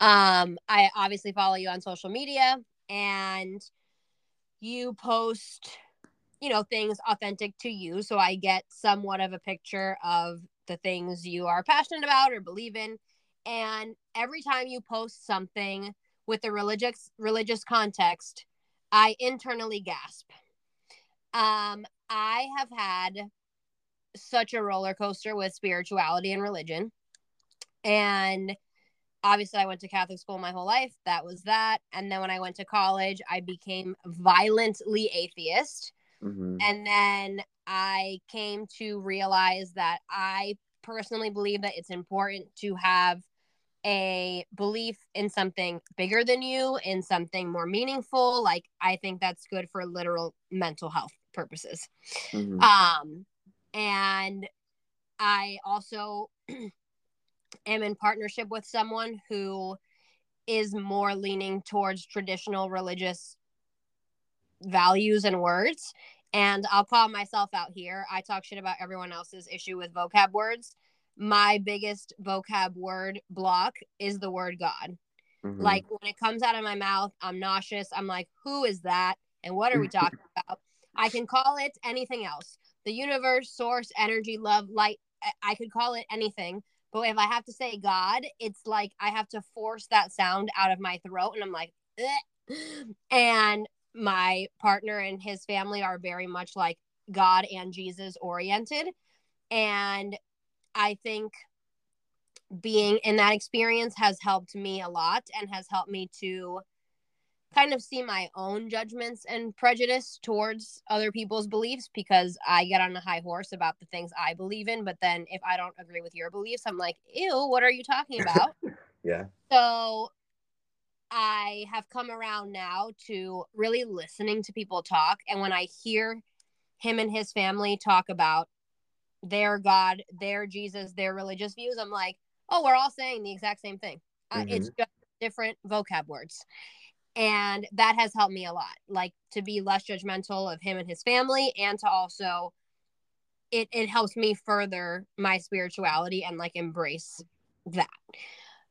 Speaker 1: Um, I obviously follow you on social media and you post, you know, things authentic to you. So I get somewhat of a picture of the things you are passionate about or believe in. And every time you post something with a religious religious context, I internally gasp. Um, I have had such a roller coaster with spirituality and religion. And obviously, I went to Catholic school my whole life. That was that. And then when I went to college, I became violently atheist.
Speaker 2: Mhm.
Speaker 1: And then I came to realize that I personally believe that it's important to have a belief in something bigger than you, in something more meaningful. Like, I think that's good for literal mental health purposes.
Speaker 2: Mhm.
Speaker 1: Um, and I also am in partnership with someone who is more leaning towards traditional religious values and words. And I'll call myself out here. I talk shit about everyone else's issue with vocab words. My biggest vocab word block is the word God.
Speaker 2: Mhm.
Speaker 1: Like when it comes out of my mouth, I'm nauseous. I'm like, who is that? And what are we talking about? I can call it anything else. The universe, source, energy, love, light. I- I could call it anything. But if I have to say God, it's like I have to force that sound out of my throat. And I'm like, "Ugh." and my partner and his family are very much like God and Jesus oriented. And I think being in that experience has helped me a lot and has helped me to kind of see my own judgments and prejudice towards other people's beliefs because I get on a high horse about the things I believe in. But then if I don't agree with your beliefs, I'm like, ew, what are you talking about?
Speaker 2: yeah
Speaker 1: so I have come around now to really listening to people talk. And when I hear him and his family talk about their God, their Jesus, their religious views, I'm like, oh, we're all saying the exact same thing. Uh, it's just different vocab words. And that has helped me a lot, like to be less judgmental of him and his family, and to also, it, it helps me further my spirituality and like embrace that.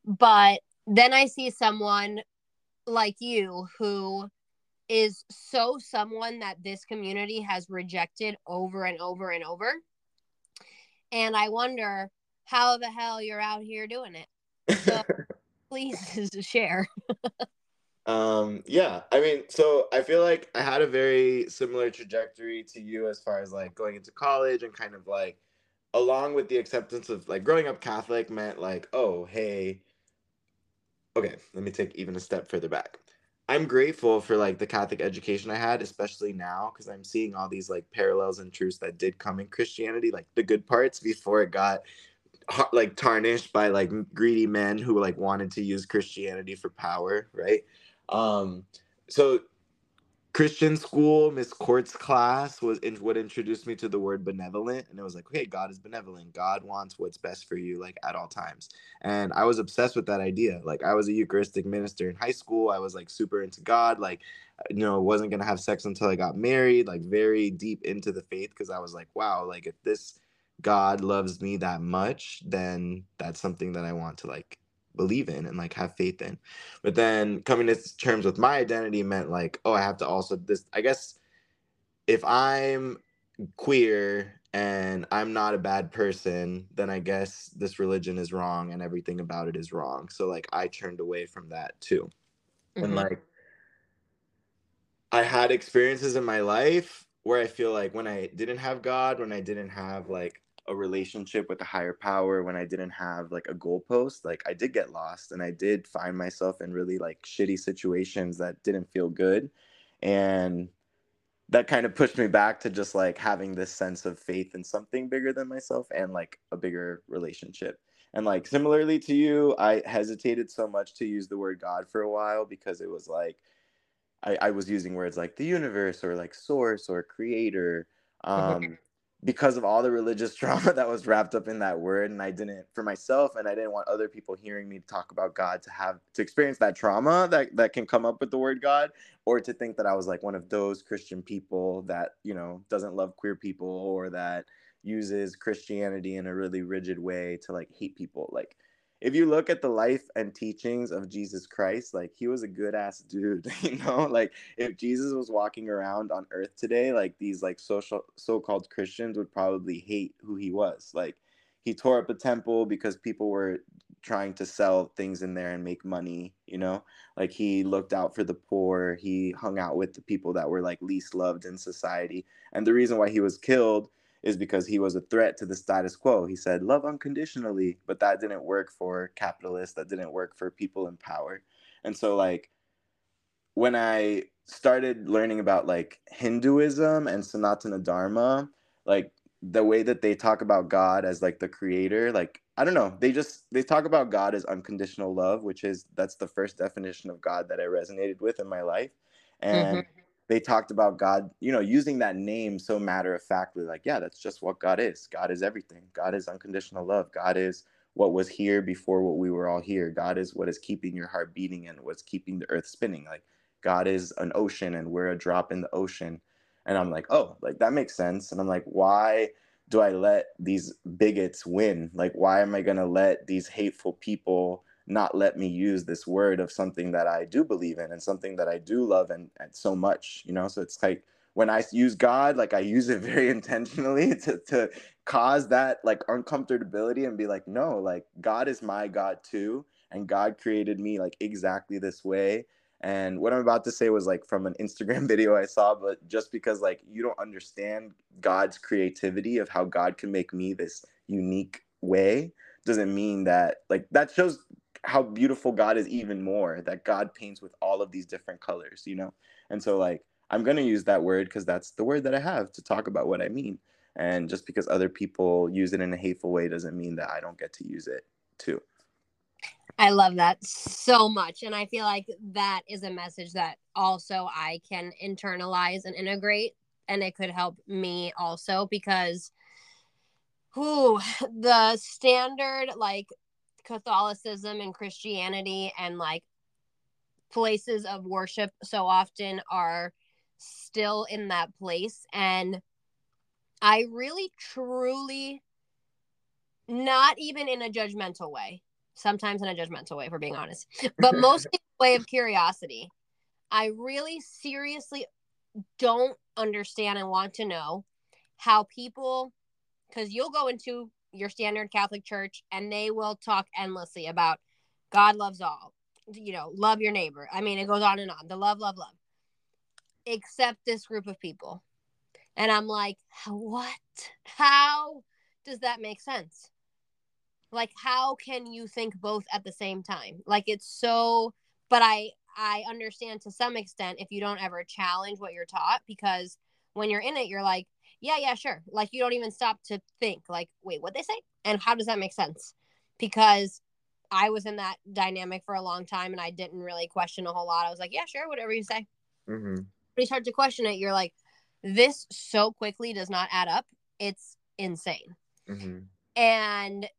Speaker 1: But then I see someone like you who is so someone that this community has rejected over and over and over. And I wonder how the hell you're out here doing it. So please share.
Speaker 2: um yeah i mean so i feel like i had a very similar trajectory to you as far as like going into college and kind of like along with the acceptance of like growing up catholic meant like oh hey okay let me take even a step further back. I'm grateful for like the catholic education i had especially now because i'm seeing all these like parallels and truths that did come in christianity like the good parts before it got like tarnished by like greedy men who like wanted to use christianity for power right? Um so christian school miss court's class was in, what introduced me to the word benevolent and it was like okay god is benevolent. God wants what's best for you like at all times. And i was obsessed with that idea. Like i was a eucharistic minister in high school. I was like super into god. Like you know wasn't gonna have sex until i got married like very deep into the faith because i was like wow like if this god loves me that much then that's something that i want to like believe in and like have faith in. But then coming to terms with my identity meant like oh i have to also this i guess if i'm queer and i'm not a bad person then i guess this religion is wrong and everything about it is wrong. So like i turned away from that too. And
Speaker 1: Mhm.
Speaker 2: like i had experiences in my life where i feel like when i didn't have god when i didn't have like a relationship with a higher power when i didn't have like a goalpost like i did get lost and i did find myself in really like shitty situations that didn't feel good. And that kind of pushed me back to just like having this sense of faith in something bigger than myself and like a bigger relationship. And like similarly to you i hesitated so much to use the word god for a while because it was like I, I was using words like the universe or like source or creator. Um, because of all the religious trauma that was wrapped up in that word and i didn't for myself and i didn't want other people hearing me talk about god to have to experience that trauma that that can come up with the word god or to think that i was like one of those christian people that you know doesn't love queer people or that uses christianity in a really rigid way to like hate people. Like if you look at the life and teachings of Jesus Christ, like he was a good ass dude, you know? Like if Jesus was walking around on earth today, like these like social so-called Christians would probably hate who he was. Like he tore up a temple because people were trying to sell things in there and make money, you know? Like he looked out for the poor, he hung out with the people that were like least loved in society. And the reason why he was killed is because he was a threat to the status quo. He said, love unconditionally, but that didn't work for capitalists, that didn't work for people in power. And so, like, when I started learning about like Hinduism and Sanatana Dharma, like the way that they talk about God as like the creator, like, I don't know, they just they talk about God as unconditional love, which is that's the first definition of God that I resonated with in my life. And mm-hmm they talked about God, you know, using that name so matter of factly, like, yeah, that's just what God is. God is everything. God is unconditional love. God is what was here before what we were all here. God is what is keeping your heart beating and what's keeping the earth spinning. Like, God is an ocean and we're a drop in the ocean. And I'm like, oh, like that makes sense. And I'm like, why do I let these bigots win? Like, why am I going to let these hateful people? Not let me use this word of something that I do believe in and something that I do love and, and so much, you know? So it's like when I use God, like I use it very intentionally to, to cause that like uncomfortability and be like, no, like God is my God too. And God created me like exactly this way. And what I'm about to say was like from an Instagram video I saw, but just because like you don't understand God's creativity of how God can make me this unique way doesn't mean that like that shows how beautiful God is even more that God paints with all of these different colors, you know? And so like I'm going to use that word because that's the word that I have to talk about what I mean. And just because other people use it in a hateful way doesn't mean that I don't get to use it too.
Speaker 1: I love that so much. And I feel like that is a message that also I can internalize and integrate. And it could help me also because who the standard like Catholicism and Christianity and like places of worship so often are still in that place. And I really, truly, not even in a judgmental way, sometimes in a judgmental way, for being honest, but mostly way of curiosity. I really seriously don't understand and want to know how people, because you'll go into your standard Catholic church and they will talk endlessly about God loves all, you know, love your neighbor. I mean, it goes on and on the love, love, love, except this group of people. And I'm like, what? How does that make sense? Like, how can you think both at the same time? Like, it's so, but I, I understand to some extent if you don't ever challenge what you're taught because when you're in it, you're like, yeah, yeah, sure. Like you don't even stop to think, like, wait, what they say? And how does that make sense? Because I was in that dynamic for a long time and I didn't really question a whole lot. I was like, yeah, sure, whatever you say. Mm-hmm. When you start to question it, you're like, this so quickly does not add up. It's insane. Mm-hmm. And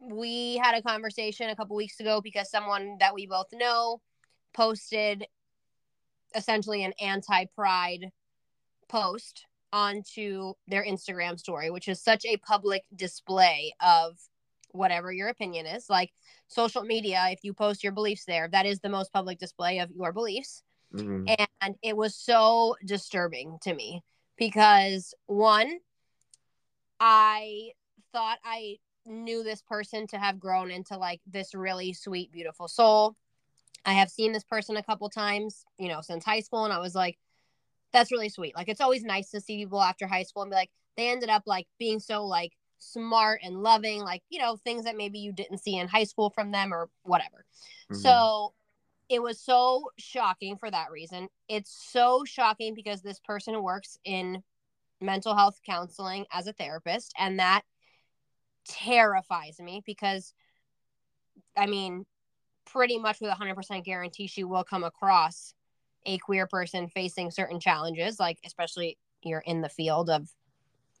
Speaker 1: we had a conversation a couple weeks ago because someone that we both know posted essentially an anti pride post onto their Instagram story, which is such a public display of whatever your opinion is. Like social media, if you post your beliefs there, that is the most public display of your beliefs. Mm-hmm. And it was so disturbing to me because one, I thought I knew this person to have grown into like this really sweet, beautiful soul. I have seen this person a couple times, you know, since high school, and I was like, that's really sweet. Like it's always nice to see people after high school and be like, they ended up like being so like smart and loving, like, you know, things that maybe you didn't see in high school from them or whatever. Mm-hmm. So it was so shocking for that reason. It's so shocking because this person works in mental health counseling as a therapist, and that terrifies me because I mean, pretty much with a 100% guarantee she will come across a queer person facing certain challenges, like especially you're in the field of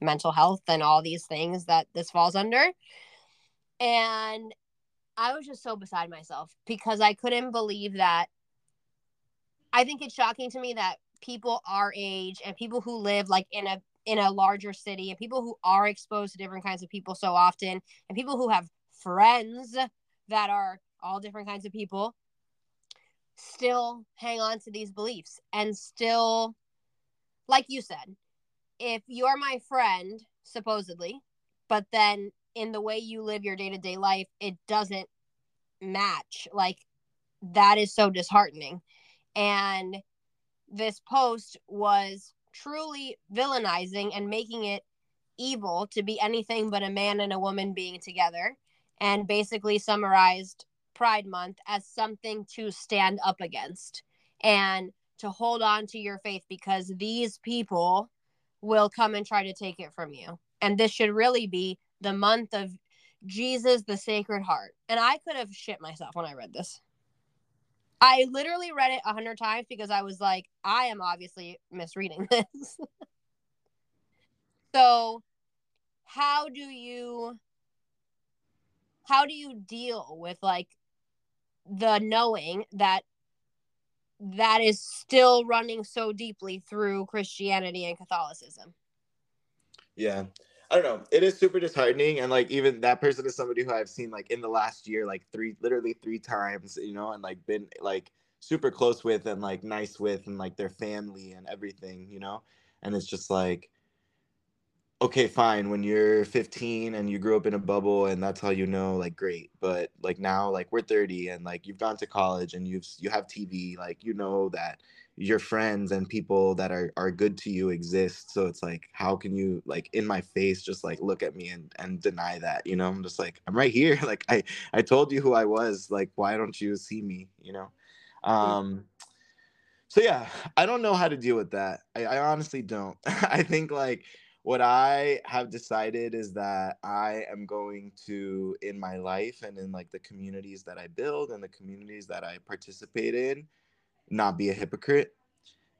Speaker 1: mental health and all these things that this falls under. And I was just so beside myself because I couldn't believe that. I think it's shocking to me that people our age and people who live like in a in a larger city and people who are exposed to different kinds of people so often and people who have friends that are all different kinds of people still hang on to these beliefs and still like you said if you're my friend supposedly but then in the way you live your day-to-day life it doesn't match. Like that is so disheartening. And this post was truly villainizing and making it evil to be anything but a man and a woman being together and basically summarized Pride Month as something to stand up against and to hold on to your faith because these people will come and try to take it from you. And this should really be the month of Jesus, the Sacred Heart. And I could have shit myself when I read this. I literally read it a hundred times because I was like, I am obviously misreading this. so, how do you how do you deal with like the knowing that that is still running so deeply through Christianity and Catholicism?
Speaker 2: Yeah. I don't know. It is super disheartening. And like even that person is somebody who I've seen like in the last year, like three literally three times, you know, and like been like super close with and like nice with and like their family and everything, you know? And it's just like okay, fine, when you're 15 and you grew up in a bubble and that's how you know, like great. But like now, like we're 30 and like you've gone to college and you've you have TV, like you know that your friends and people that are are good to you exist. So it's like, how can you like in my face just like look at me and and deny that? You know, I'm just like, I'm right here. Like I I told you who I was. Like, why don't you see me? You know. Um so yeah, I don't know how to deal with that. I, I honestly don't. I think like what I have decided is that I am going to in my life and in like the communities that I build and the communities that I participate in not be a hypocrite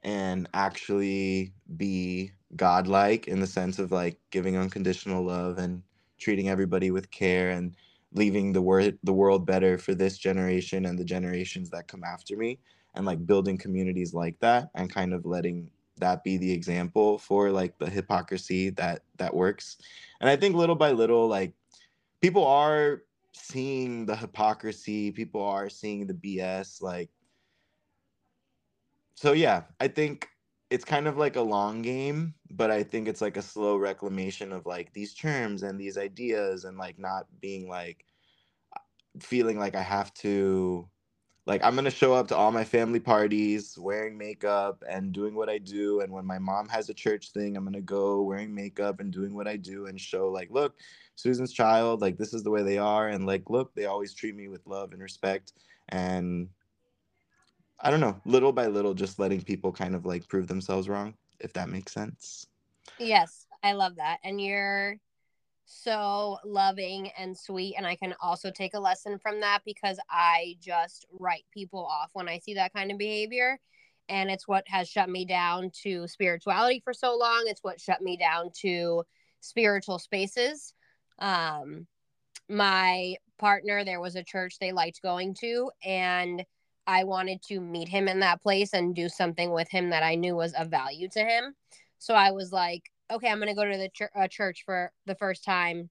Speaker 2: and actually be godlike in the sense of like giving unconditional love and treating everybody with care and leaving the word the world better for this generation and the generations that come after me and like building communities like that and kind of letting that be the example for like the hypocrisy that that works. And i think little by little like people are seeing the hypocrisy people are seeing the bs like so yeah i think it's kind of like a long game but i think it's like a slow reclamation of like these terms and these ideas and like not being like feeling like i have to like I'm gonna show up to all my family parties wearing makeup and doing what I do. And when my mom has a church thing, I'm gonna go wearing makeup and doing what I do and show like, look, Susan's child, like this is the way they are, and like, look, they always treat me with love and respect. And I don't know, little by little, just letting people kind of like prove themselves wrong, if that makes sense.
Speaker 1: Yes, I love that. And you're so loving and sweet. And I can also take a lesson from that because I just write people off when I see that kind of behavior. And it's what has shut me down to spirituality for so long. It's what shut me down to spiritual spaces. Um, my partner, there was a church they liked going to, and I wanted to meet him in that place and do something with him that I knew was of value to him. So I was like, okay, I'm going to go to the ch- uh, church for the first time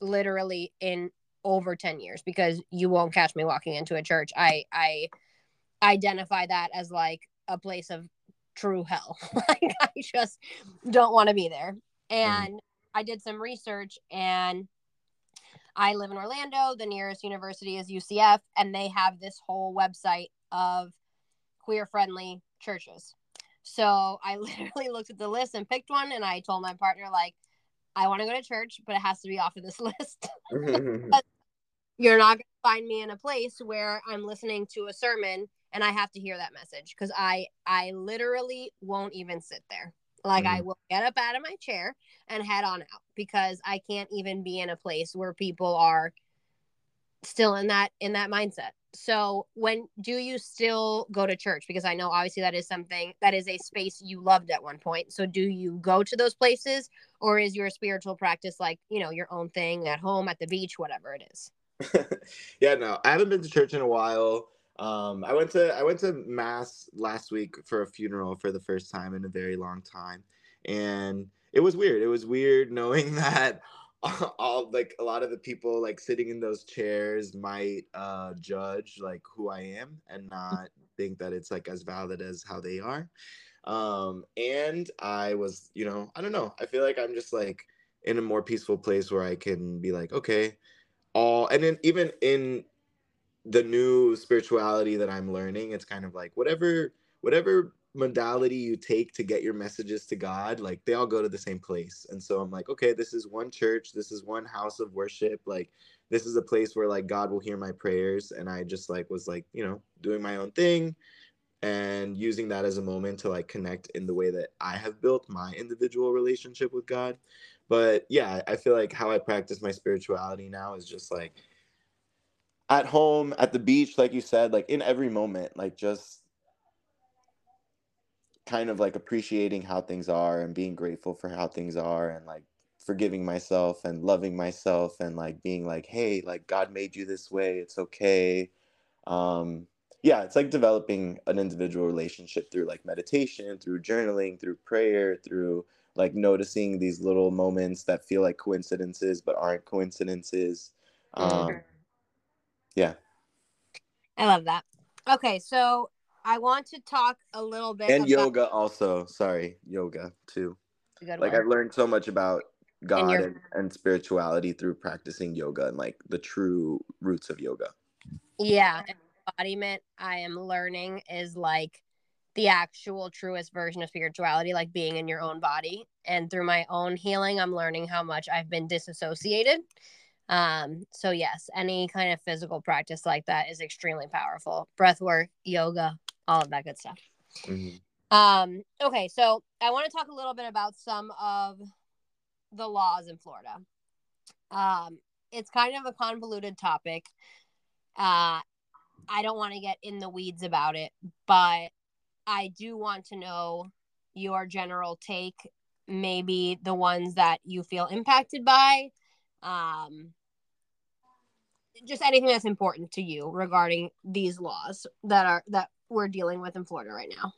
Speaker 1: literally in over 10 years because you won't catch me walking into a church. I I identify that as like a place of true hell. like I just don't want to be there. And mm. I did some research and I live in Orlando. The nearest university is UCF and they have this whole website of queer friendly churches. So I literally looked at the list and picked one, and I told my partner like, I want to go to church, but it has to be off of this list. You're not going to find me in a place where I'm listening to a sermon and I have to hear that message because I I literally won't even sit there. Like mm-hmm. I will get up out of my chair and head on out because I can't even be in a place where people are still in that in that mindset. So when do you still go to church? Because I know obviously that is something that is a space you loved at one point. So do you go to those places or is your spiritual practice like, you know, your own thing at home, at the beach, whatever it is?
Speaker 2: yeah, no, I haven't been to church in a while. Um, I went to I went to mass last week for a funeral for the first time in a very long time, and it was weird. It was weird knowing that all like a lot of the people like sitting in those chairs might uh judge like who I am and not think that it's like as valid as how they are. Um, and I was, you know, I don't know. I feel like I'm just like in a more peaceful place where I can be like, okay, all and then even in the new spirituality that I'm learning, it's kind of like whatever whatever modality you take to get your messages to God, like they all go to the same place. And so I'm like, okay, this is one church, this is one house of worship, like this is a place where like God will hear my prayers and I just like was like, you know, doing my own thing and using that as a moment to like connect in the way that I have built my individual relationship with God. But yeah, I feel like how I practice my spirituality now is just like at home, at the beach, like you said, like in every moment, like just kind of like appreciating how things are and being grateful for how things are and like forgiving myself and loving myself and like being like, hey, like God made you this way, it's okay. Um, yeah, it's like developing an individual relationship through like meditation, through journaling, through prayer, through like noticing these little moments that feel like coincidences but aren't coincidences. Um,
Speaker 1: Mhm.
Speaker 2: yeah.
Speaker 1: I love that. Okay, so I want to talk a little bit
Speaker 2: And
Speaker 1: about
Speaker 2: yoga also. Sorry, yoga too. Like
Speaker 1: one.
Speaker 2: I've learned so much about God
Speaker 1: your-
Speaker 2: and, and spirituality through practicing yoga and like the true roots of yoga.
Speaker 1: Yeah, embodiment I am learning is like the actual truest version of spirituality, like being in your own body. And through my own healing, I'm learning how much I've been disassociated. Um, so yes, any kind of physical practice like that is extremely powerful. Breath work, yoga, all of that good stuff.
Speaker 2: Mhm.
Speaker 1: Um, okay, so I want to talk a little bit about some of the laws in Florida. Um, it's kind of a convoluted topic. Uh, I don't want to get in the weeds about it, but I do want to know your general take, maybe the ones that you feel impacted by. Um, just anything that's important to you regarding these laws that are that we're dealing with in Florida right now.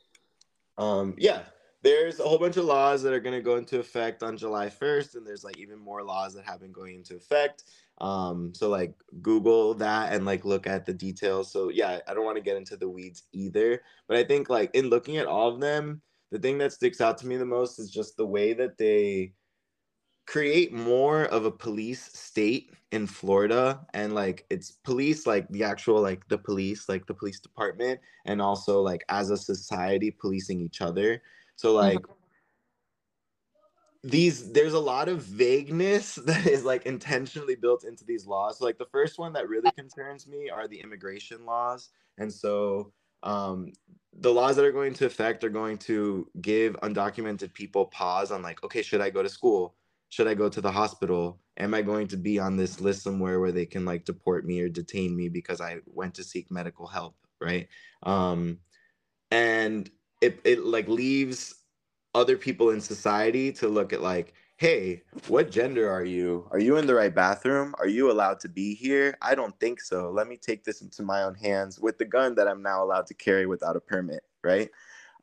Speaker 2: Um, yeah, there's a whole bunch of laws that are going to go into effect on July 1st, and there's like even more laws that have been going into effect. Um, so like Google that and like look at the details. So yeah, I don't want to get into the weeds either, but I think like in looking at all of them, the thing that sticks out to me the most is just the way that they create more of a police state in Florida and like it's police like the actual like the police like the police department and also like as a society policing each other. So like these there's a lot of vagueness that is like intentionally built into these laws. So, like the first one that really concerns me are the immigration laws. And so um the laws that are going to affect are going to give undocumented people pause on like okay should i go to school should i go to the hospital? Am i going to be on this list somewhere where they can like deport me or detain me because i went to seek medical help right? Um and it, it like leaves other people in society to look at like hey what gender are you? Are you in the right bathroom? Are you allowed to be here? I don't think so. Let me take this into my own hands with the gun that i'm now allowed to carry without a permit right?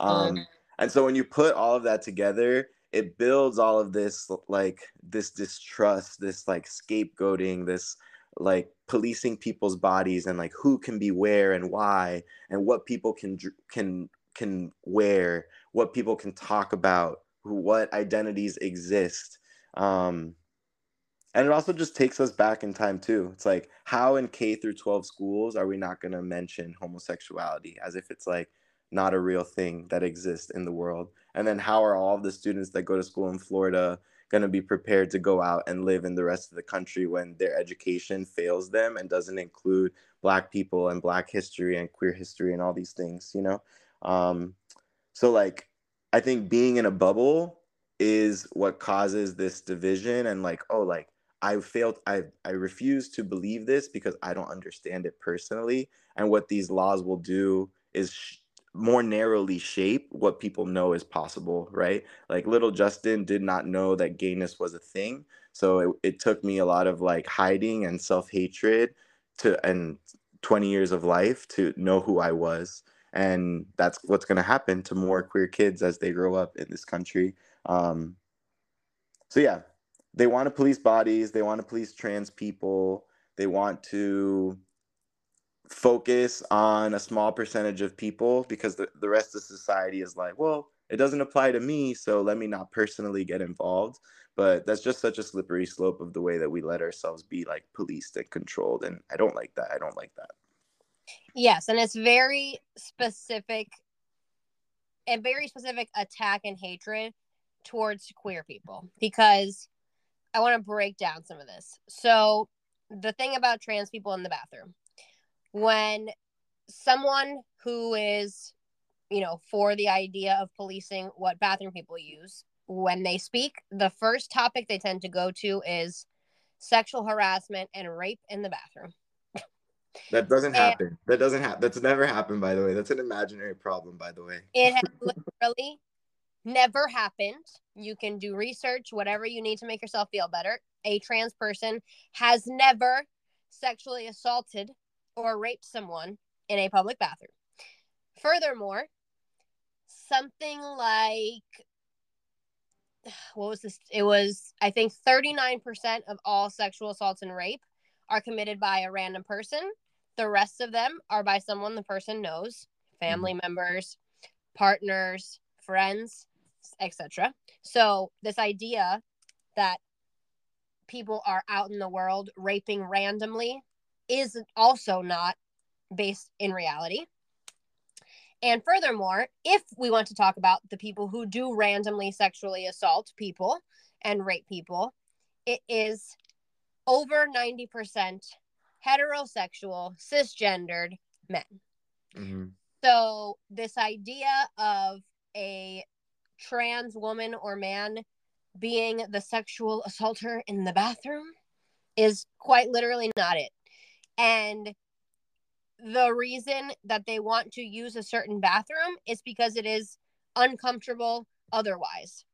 Speaker 2: Um and so when you put all of that together it builds all of this like this distrust this like scapegoating this like policing people's bodies and like who can be where and why and what people can can can wear what people can talk about what identities exist um and it also just takes us back in time too. It's like how in k through 12 schools are we not going to mention homosexuality as if it's like not a real thing that exists in the world and then how are all the students that go to school in florida going to be prepared to go out and live in the rest of the country when their education fails them and doesn't include black people and black history and queer history and all these things you know um so like i think being in a bubble is what causes this division and like oh like I failed. I I refuse to believe this because I don't understand it personally. And what these laws will do is sh- more narrowly shape what people know is possible, right? Like little Justin did not know that gayness was a thing. So it, it took me a lot of like hiding and self-hatred to and 20 years of life to know who I was. And that's what's going to happen to more queer kids as they grow up in this country. Um, so yeah, they want to police bodies, they want to police trans people, they want to focus on a small percentage of people because the, the rest of society is like, well, it doesn't apply to me, so let me not personally get involved. But that's just such a slippery slope of the way that we let ourselves be like policed and controlled. And I don't like that. I don't like that.
Speaker 1: Yes, and it's very specific, and very specific attack and hatred towards queer people because I want to break down some of this. So, the thing about trans people in the bathroom, when someone who is, you know, for the idea of policing what bathroom people use, when they speak, the first topic they tend to go to is sexual harassment and rape in the bathroom.
Speaker 2: That doesn't
Speaker 1: And-
Speaker 2: happen. That doesn't happen. That's never happened, by the way. That's an imaginary problem, by the way.
Speaker 1: It has literally never happened. You can do research, whatever you need to make yourself feel better. A trans person has never sexually assaulted or raped someone in a public bathroom. Furthermore, something like what was this? It was, I think, 39% of all sexual assaults and rape are committed by a random person. The rest of them are by someone the person knows, family mm-hmm. members, partners, friends, etc. So, this idea that people are out in the world raping randomly is also not based in reality. And furthermore, if we want to talk about the people who do randomly sexually assault people and rape people, it is over 90% heterosexual, cisgendered men.
Speaker 2: Mhm.
Speaker 1: So, this idea of a trans woman or man being the sexual assaulter in the bathroom is quite literally not it. And the reason that they want to use a certain bathroom is because it is uncomfortable otherwise.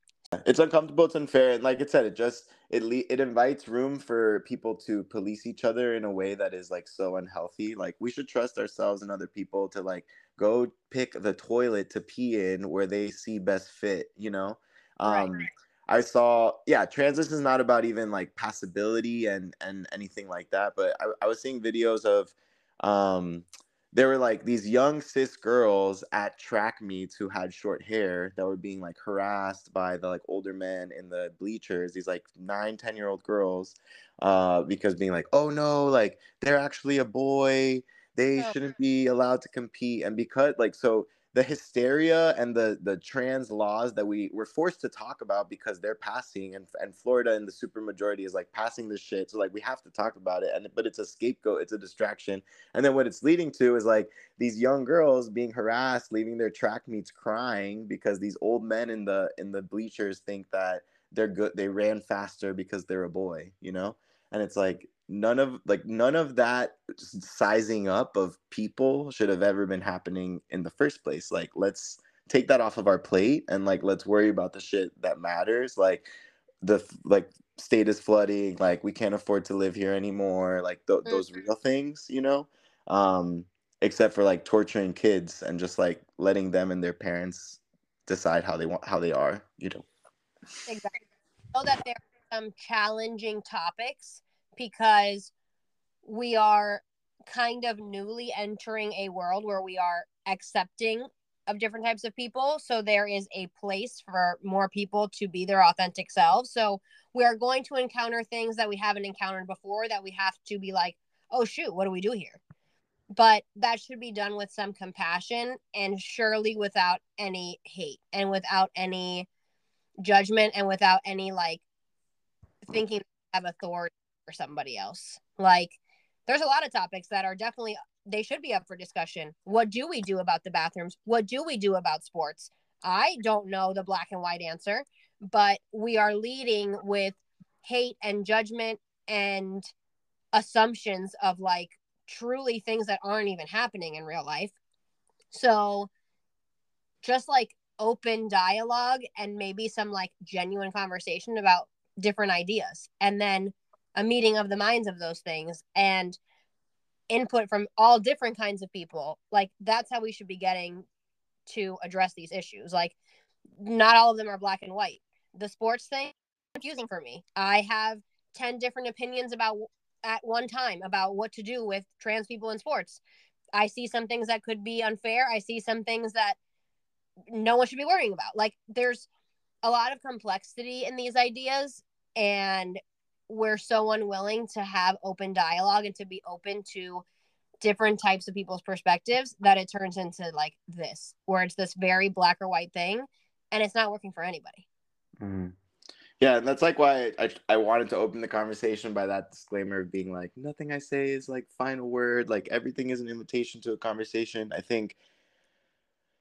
Speaker 2: It's uncomfortable. It's unfair, and like I said, it just it le- it invites room for people to police each other in a way that is like so unhealthy. Like we should trust ourselves and other people to like go pick the toilet to pee in where they see best fit. You know.
Speaker 1: Right.
Speaker 2: Um, I saw, yeah, transition is not about even like passability and and anything like that. But I, I was seeing videos of, um, there were like these young cis girls at track meets who had short hair that were being like harassed by the like older men in the bleachers. These like nine, ten year old girls, uh, because being like, oh no, like they're actually a boy. They shouldn't be allowed to compete, and because like so the hysteria and the the trans laws that we were forced to talk about because they're passing and and Florida and the supermajority is like passing this shit so like we have to talk about it and but it's a scapegoat it's a distraction and then what it's leading to is like these young girls being harassed leaving their track meets crying because these old men in the in the bleachers think that they're good they ran faster because they're a boy you know? And it's like none of like none of that sizing up of people should have ever been happening in the first place. Like let's take that off of our plate and like let's worry about the shit that matters. Like the like state is flooding. Like we can't afford to live here anymore. Like th- those real things you know? Um except for like torturing kids and just like letting them and their parents decide how they want how they are you know?
Speaker 1: Exactly. Know that there are some challenging topics because we are kind of newly entering a world where we are accepting of different types of people. So there is a place for more people to be their authentic selves. So we are going to encounter things that we haven't encountered before that we have to be like, oh, shoot, what do we do here? But that should be done with some compassion and surely without any hate and without any judgment and without any like thinking have authority for somebody else. Like there's a lot of topics that are definitely they should be up for discussion. What do we do about the bathrooms? What do we do about sports? I don't know the black and white answer, but we are leading with hate and judgment and assumptions of like truly things that aren't even happening in real life. So just like open dialogue and maybe some like genuine conversation about different ideas and then a meeting of the minds of those things and input from all different kinds of people like that's how we should be getting to address these issues. Like not all of them are black and white. The sports thing confusing for me. I have 10 different opinions about at one time about what to do with trans people in sports. I see some things that could be unfair. I see some things that no one should be worrying about. Like there's a lot of complexity in these ideas and we're so unwilling to have open dialogue and to be open to different types of people's perspectives that it turns into like this where it's this very black or white thing and it's not working for anybody
Speaker 2: Mhm. Yeah, and that's like why I, I wanted to open the conversation by that disclaimer of being like, nothing I say is like final word. Like everything is an invitation to a conversation. I think,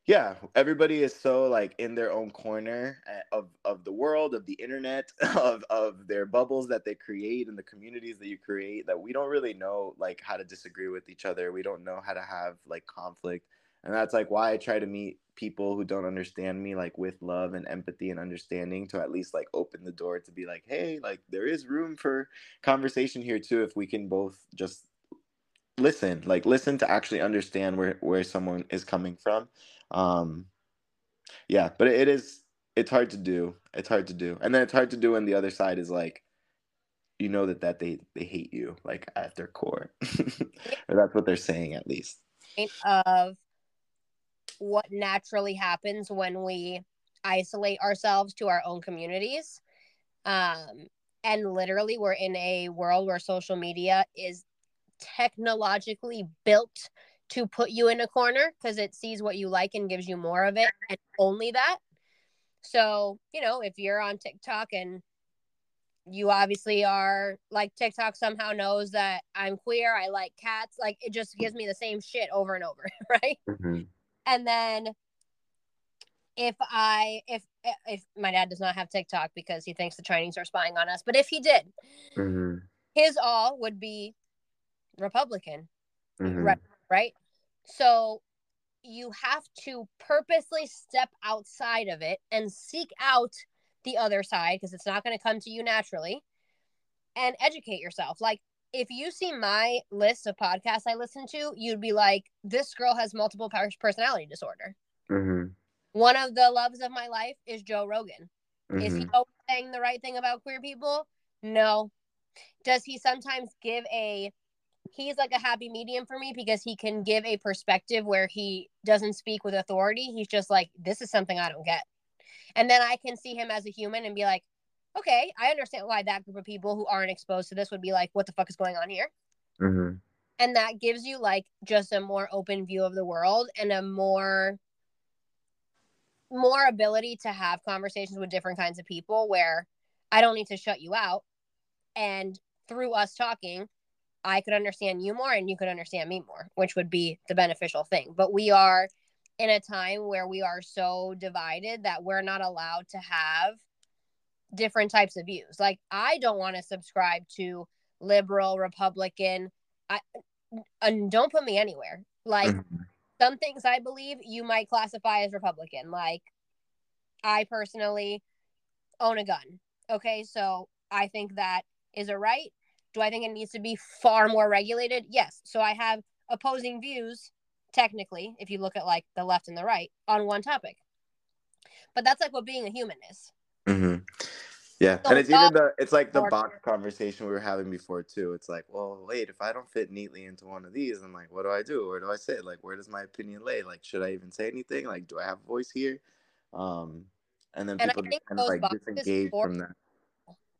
Speaker 2: yeah, everybody is so like in their own corner uh, of of the world, of the internet, of of their bubbles that they create and the communities that you create that we don't really know like how to disagree with each other. We don't know how to have like conflict. And that's like why I try to meet people who don't understand me like with love and empathy and understanding to at least like open the door to be like hey like there is room for conversation here too if we can both just listen like listen to actually understand where where someone is coming from um yeah but it is it's hard to do. It's hard to do. And then it's hard to do when the other side is like you know that that they they hate you like at their core. Or that's what they're saying at least.
Speaker 1: Of what naturally happens when we isolate ourselves to our own communities. Um, and literally, we're in a world where social media is technologically built to put you in a corner because it sees what you like and gives you more of it, and only that. So, you know, if you're on TikTok and you obviously are like TikTok somehow knows that I'm queer, I like cats, like it just gives me the same shit over and over, right? and then if i if if my dad does not have tiktok because he thinks the chinese are spying on us but if he did
Speaker 2: Mhm.
Speaker 1: his all would be republican
Speaker 2: Mhm.
Speaker 1: right right? So you have to purposely step outside of it and seek out the other side because it's not going to come to you naturally and educate yourself. Like if you see my list of podcasts i listen to you'd be like this girl has multiple personality disorder.
Speaker 2: Mhm.
Speaker 1: one of the loves of my life is joe rogan. Is he
Speaker 2: Mhm.
Speaker 1: saying the right thing about queer people? No. Does he sometimes give a he's like a happy medium for me because he can give a perspective where he doesn't speak with authority. He's just like this is something i don't get. And then i can see him as a human and be like okay i understand why that group of people who aren't exposed to this would be like what the fuck is going on here?
Speaker 2: Mhm.
Speaker 1: and that gives you like just a more open view of the world and a more more ability to have conversations with different kinds of people where i don't need to shut you out. And through us talking i could understand you more and you could understand me more which would be the beneficial thing but we are in a time where we are so divided that we're not allowed to have different types of views like i don't want to subscribe to liberal republican i and don't put me anywhere like
Speaker 2: Mhm.
Speaker 1: some things I believe you might classify as Republican. Like, I personally own a gun. Okay, so I think that is a right. Do I think it needs to be far more regulated? Yes. So I have opposing views, technically, if you look at like the left and the right on one topic. But that's like what being a human is.
Speaker 2: hmm Yeah,
Speaker 1: So
Speaker 2: and it's even the it's like the box conversation we were having before too. It's like, well, wait, if I don't fit neatly into one of these, I'm like, what do I do? Where do I sit? Like, where does my opinion lay? Like, should I even say anything? Like, do I have a voice here? Um, and then
Speaker 1: And
Speaker 2: people kind of like disengage from that.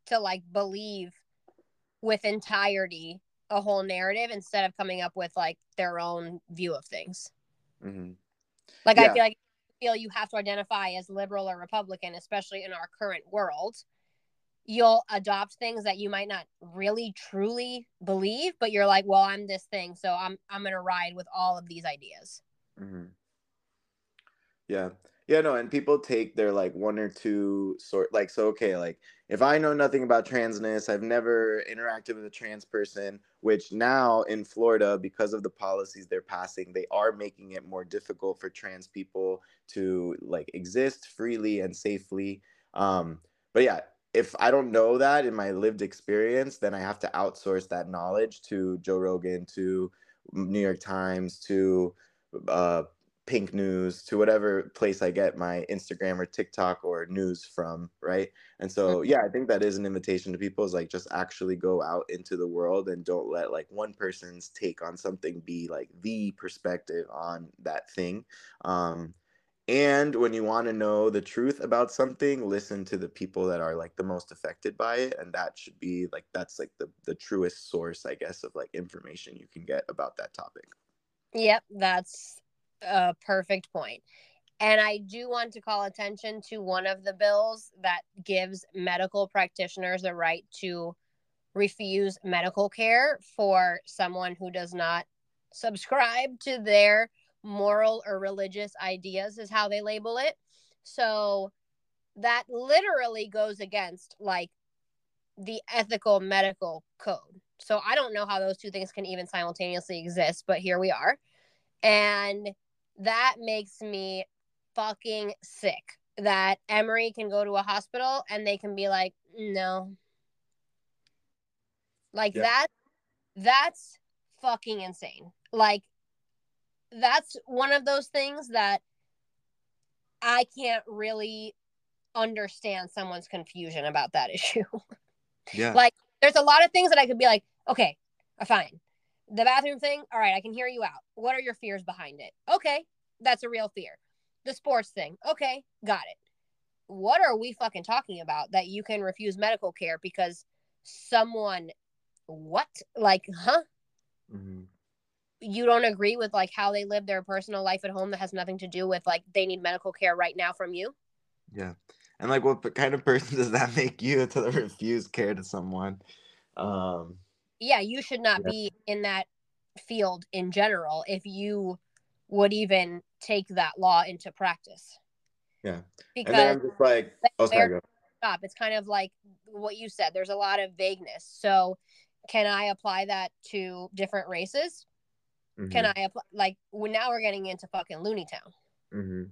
Speaker 1: to like believe with entirety a whole narrative instead of coming up with like their own view of things.
Speaker 2: hmm
Speaker 1: Like I feel like feel you have to identify as liberal or Republican, especially in our current world. You'll adopt things that you might not really truly believe, but you're like, well, I'm this thing, so I'm I'm gonna ride with all of these ideas.
Speaker 2: hmm Yeah, Yeah, no, and people take their like one or two sort like so okay, like if I know nothing about transness, I've never interacted with a trans person, which now in Florida, because of the policies they're passing, they are making it more difficult for trans people to like exist freely and safely. Um, but yeah, if I don't know that in my lived experience, then I have to outsource that knowledge to Joe Rogan, to New York Times, to uh, Pink News, to whatever place I get my Instagram or TikTok or news from, right? And so, yeah, I think that is an invitation to people is like just actually go out into the world and don't let like one person's take on something be like the perspective on that thing. Um, and when you want to know the truth about something, listen to the people that are like the most affected by it. And that should be like, that's like the, the truest source, I guess, of like information you can get about that topic.
Speaker 1: Yep, that's a perfect point. And I do want to call attention to one of the bills that gives medical practitioners the right to refuse medical care for someone who does not subscribe to their moral or religious ideas, is how they label it. So that literally goes against like the ethical medical code. So I don't know how those two things can even simultaneously exist, but here we are. And that makes me fucking sick that Emory can go to a hospital and they can be like, no. Like
Speaker 2: Yeah.
Speaker 1: that, that's fucking insane. Like, that's one of those things that I can't really understand someone's confusion about that issue.
Speaker 2: Yeah.
Speaker 1: Like, there's a lot of things that I could be like, okay, fine. The bathroom thing, all right, I can hear you out. What are your fears behind it? Okay, that's a real fear. The sports thing, okay, got it. What are we fucking talking about that you can refuse medical care because someone, what? Like, huh?
Speaker 2: Mhm.
Speaker 1: You don't agree with like how they live their personal life at home that has nothing to do with like they need medical care right now from you?
Speaker 2: Yeah. And like, what kind of person does that make you to refuse care to someone? Um,
Speaker 1: yeah, you should not
Speaker 2: Yeah.
Speaker 1: be in that field in general if you would even take that law into practice.
Speaker 2: Yeah.
Speaker 1: Because
Speaker 2: I'm just like, oh, sorry,
Speaker 1: stop, it's kind of like what you said. There's a lot of vagueness. So, can I apply that to different races? Can
Speaker 2: Mhm.
Speaker 1: I apply like well, now we're getting into fucking Looney Town.
Speaker 2: hmm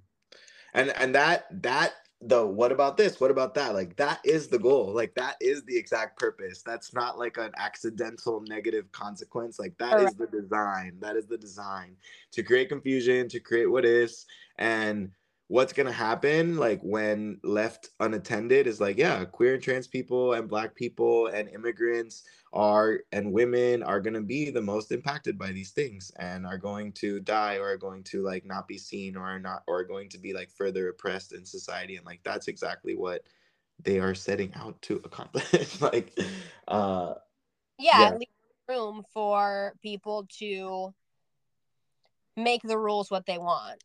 Speaker 2: And and that that the what about this? What about that? Like that is the goal. Like that is the exact purpose. That's not like an accidental negative consequence. Like that is the design. That is the design to create confusion, to create what is, and what's gonna happen like when left unattended is like yeah queer and trans people and black people and immigrants are and women are going to be the most impacted by these things and are going to die or are going to like not be seen or are not or are going to be like further oppressed in society and like that's exactly what they are setting out to accomplish like uh
Speaker 1: Yeah,
Speaker 2: Yeah.
Speaker 1: leave room for people to make the rules what they want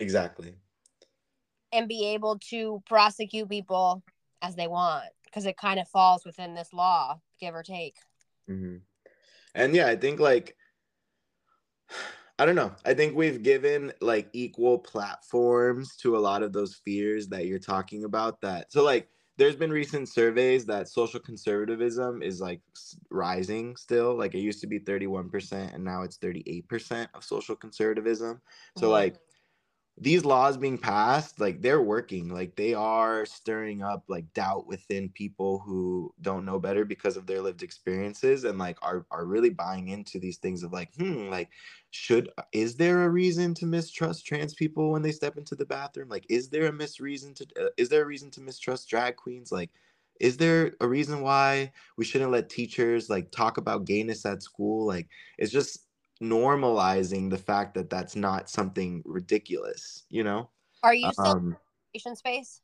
Speaker 2: exactly
Speaker 1: and be able to prosecute people as they want because it kind of falls within this law, give or take.
Speaker 2: hmm And yeah, I think like I don't know. I think we've given like equal platforms to a lot of those fears that you're talking about that. So like there's been recent surveys that social conservatism is like rising still. Like it used to be 31% and now it's 38% of social conservatism. So
Speaker 1: Mhm.
Speaker 2: like these laws being passed like they're working like they are stirring up like doubt within people who don't know better because of their lived experiences and like are are really buying into these things of like hmm like should is there a reason to mistrust trans people when they step into the bathroom? Like is there a misreason to uh, is there a reason to mistrust drag queens? Like is there a reason why we shouldn't let teachers like talk about gayness at school? Like it's just normalizing the fact that that's not something ridiculous, you know?
Speaker 1: Are you still in
Speaker 2: Um,
Speaker 1: the education space?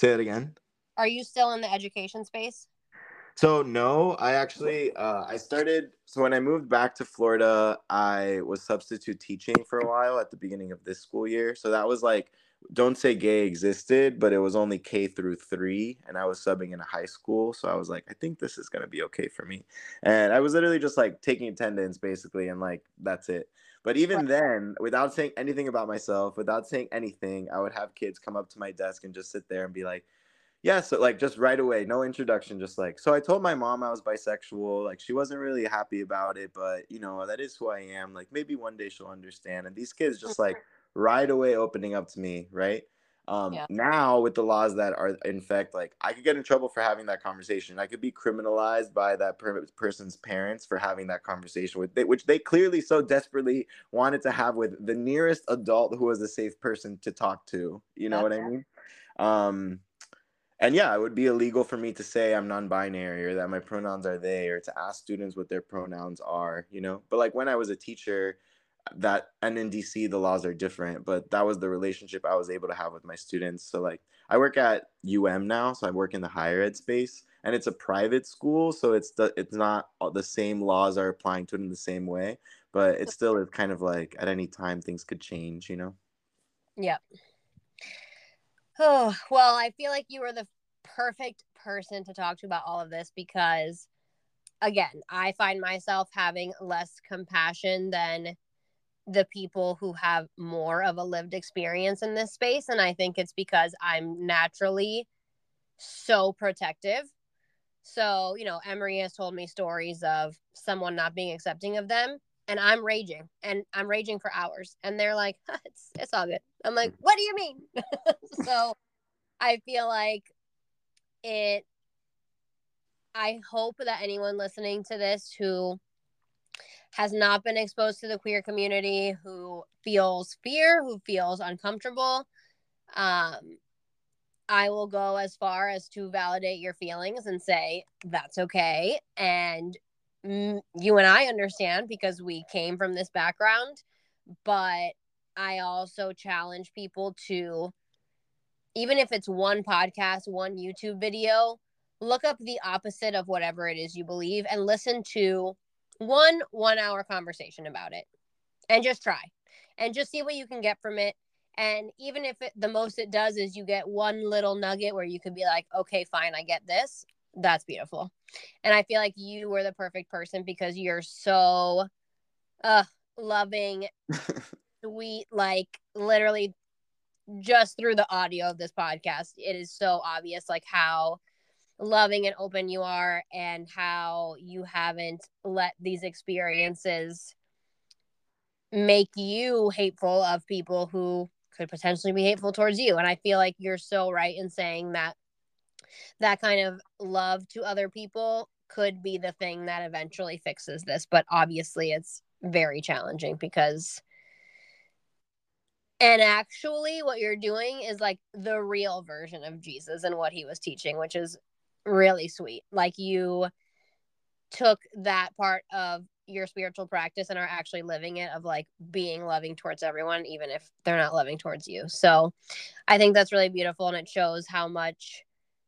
Speaker 2: say that again.
Speaker 1: Are you still in the education space?
Speaker 2: So no, I actually uh, I started. So when I moved back to Florida, I was substitute teaching for a while at the beginning of this school year. So that was like, don't say gay existed, but it was only K through three, and I was subbing in a high school. So I was like, I think this is gonna be okay for me. And I was literally just like taking attendance basically, and like that's it. But even then, without saying anything about myself, without saying anything, I would have kids come up to my desk and just sit there and be like, yeah, so like just right away, no introduction, just like, so I told my mom I was bisexual. Like she wasn't really happy about it, but you know, that is who I am. Like maybe one day she'll understand. And these kids just like right away opening up to me, right? Um,
Speaker 1: Yeah.
Speaker 2: Now with the laws that are in effect, like I could get in trouble for having that conversation. I could be criminalized by that per- person's parents for having that conversation with they, which they clearly so desperately wanted to have with the nearest adult who was a safe person to talk to. You know what I mean? Um, and yeah, it would be illegal for me to say I'm non-binary or that my pronouns are they or to ask students what their pronouns are, you know. But like when I was a teacher, that and in DC the laws are different, but that was the relationship I was able to have with my students. So like I work at UM now, so I work in the higher ed space and it's a private school, so it's the it's not the same laws are applying to it in the same way, but it still is kind of like at any time things could change, you know.
Speaker 1: Yep. Oh, well, I feel like you are the perfect person to talk to about all of this because, again, I find myself having less compassion than the people who have more of a lived experience in this space. And I think it's because I'm naturally so protective. So, you know, Emery has told me stories of someone not being accepting of them and I'm raging and I'm raging for hours. And they're like, it's, it's all good. I'm like, what do you mean? so I feel like it, I hope that anyone listening to this who has not been exposed to the queer community, who feels fear, who feels uncomfortable, um, I will go as far as to validate your feelings and say that's okay. And Mm, you and I understand because we came from this background, but I also challenge people to, even if it's one podcast, one YouTube video, look up the opposite of whatever it is you believe and listen to one one hour conversation about it and just try and just see what you can get from it and even if it, the most it does is you get one little nugget where you could be like, okay, fine, I get this. That's beautiful. And I feel like you were the perfect person because you're so uh loving, sweet, like literally just through the audio of this podcast, it is so obvious like how loving and open you are and how you haven't let these experiences make you hateful of people who could potentially be hateful towards you and i feel like you're so right in saying that that kind of love to other people could be the thing that eventually fixes this but obviously it's very challenging because and actually what you're doing is like the real version of jesus and what he was teaching which is really sweet. Like you took that part of your spiritual practice and are actually living it of like being loving towards everyone even if they're not loving towards you. So i think that's really beautiful and it shows how much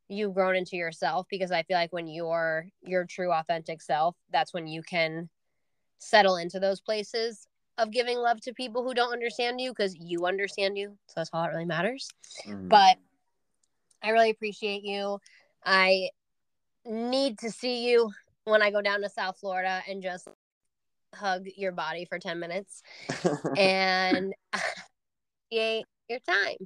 Speaker 1: you've grown into yourself because i feel like when you're your true authentic self that's when you can settle into those places of giving love to people who don't understand you because you understand you so that's all that really matters
Speaker 2: Mhm.
Speaker 1: but I really appreciate you. I need to see you when I go down to South Florida and just hug your body for 10 minutes and appreciate your time.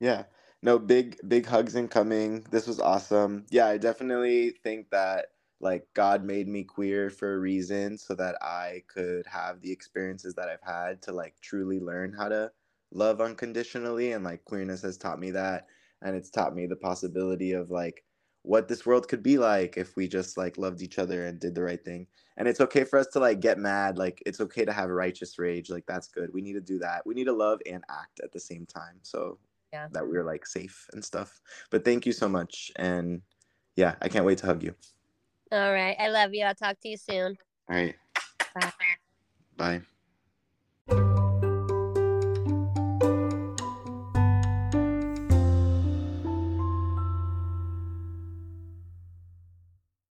Speaker 2: Yeah. No, big big hugs incoming. This was awesome. Yeah, I definitely think that like God made me queer for a reason so that I could have the experiences that I've had to like truly learn how to love unconditionally and like queerness has taught me that and it's taught me the possibility of like what this world could be like if we just like loved each other and did the right thing. And it's okay for us to like get mad, like it's okay to have righteous rage, like that's good. We need to do that. We need to love and act at the same time. So
Speaker 1: yeah.
Speaker 2: that we were like safe and stuff. But thank you so much. And yeah, I can't wait to hug you.
Speaker 1: All right. I love you. I'll talk to you soon.
Speaker 2: All right.
Speaker 1: Bye.
Speaker 2: Bye.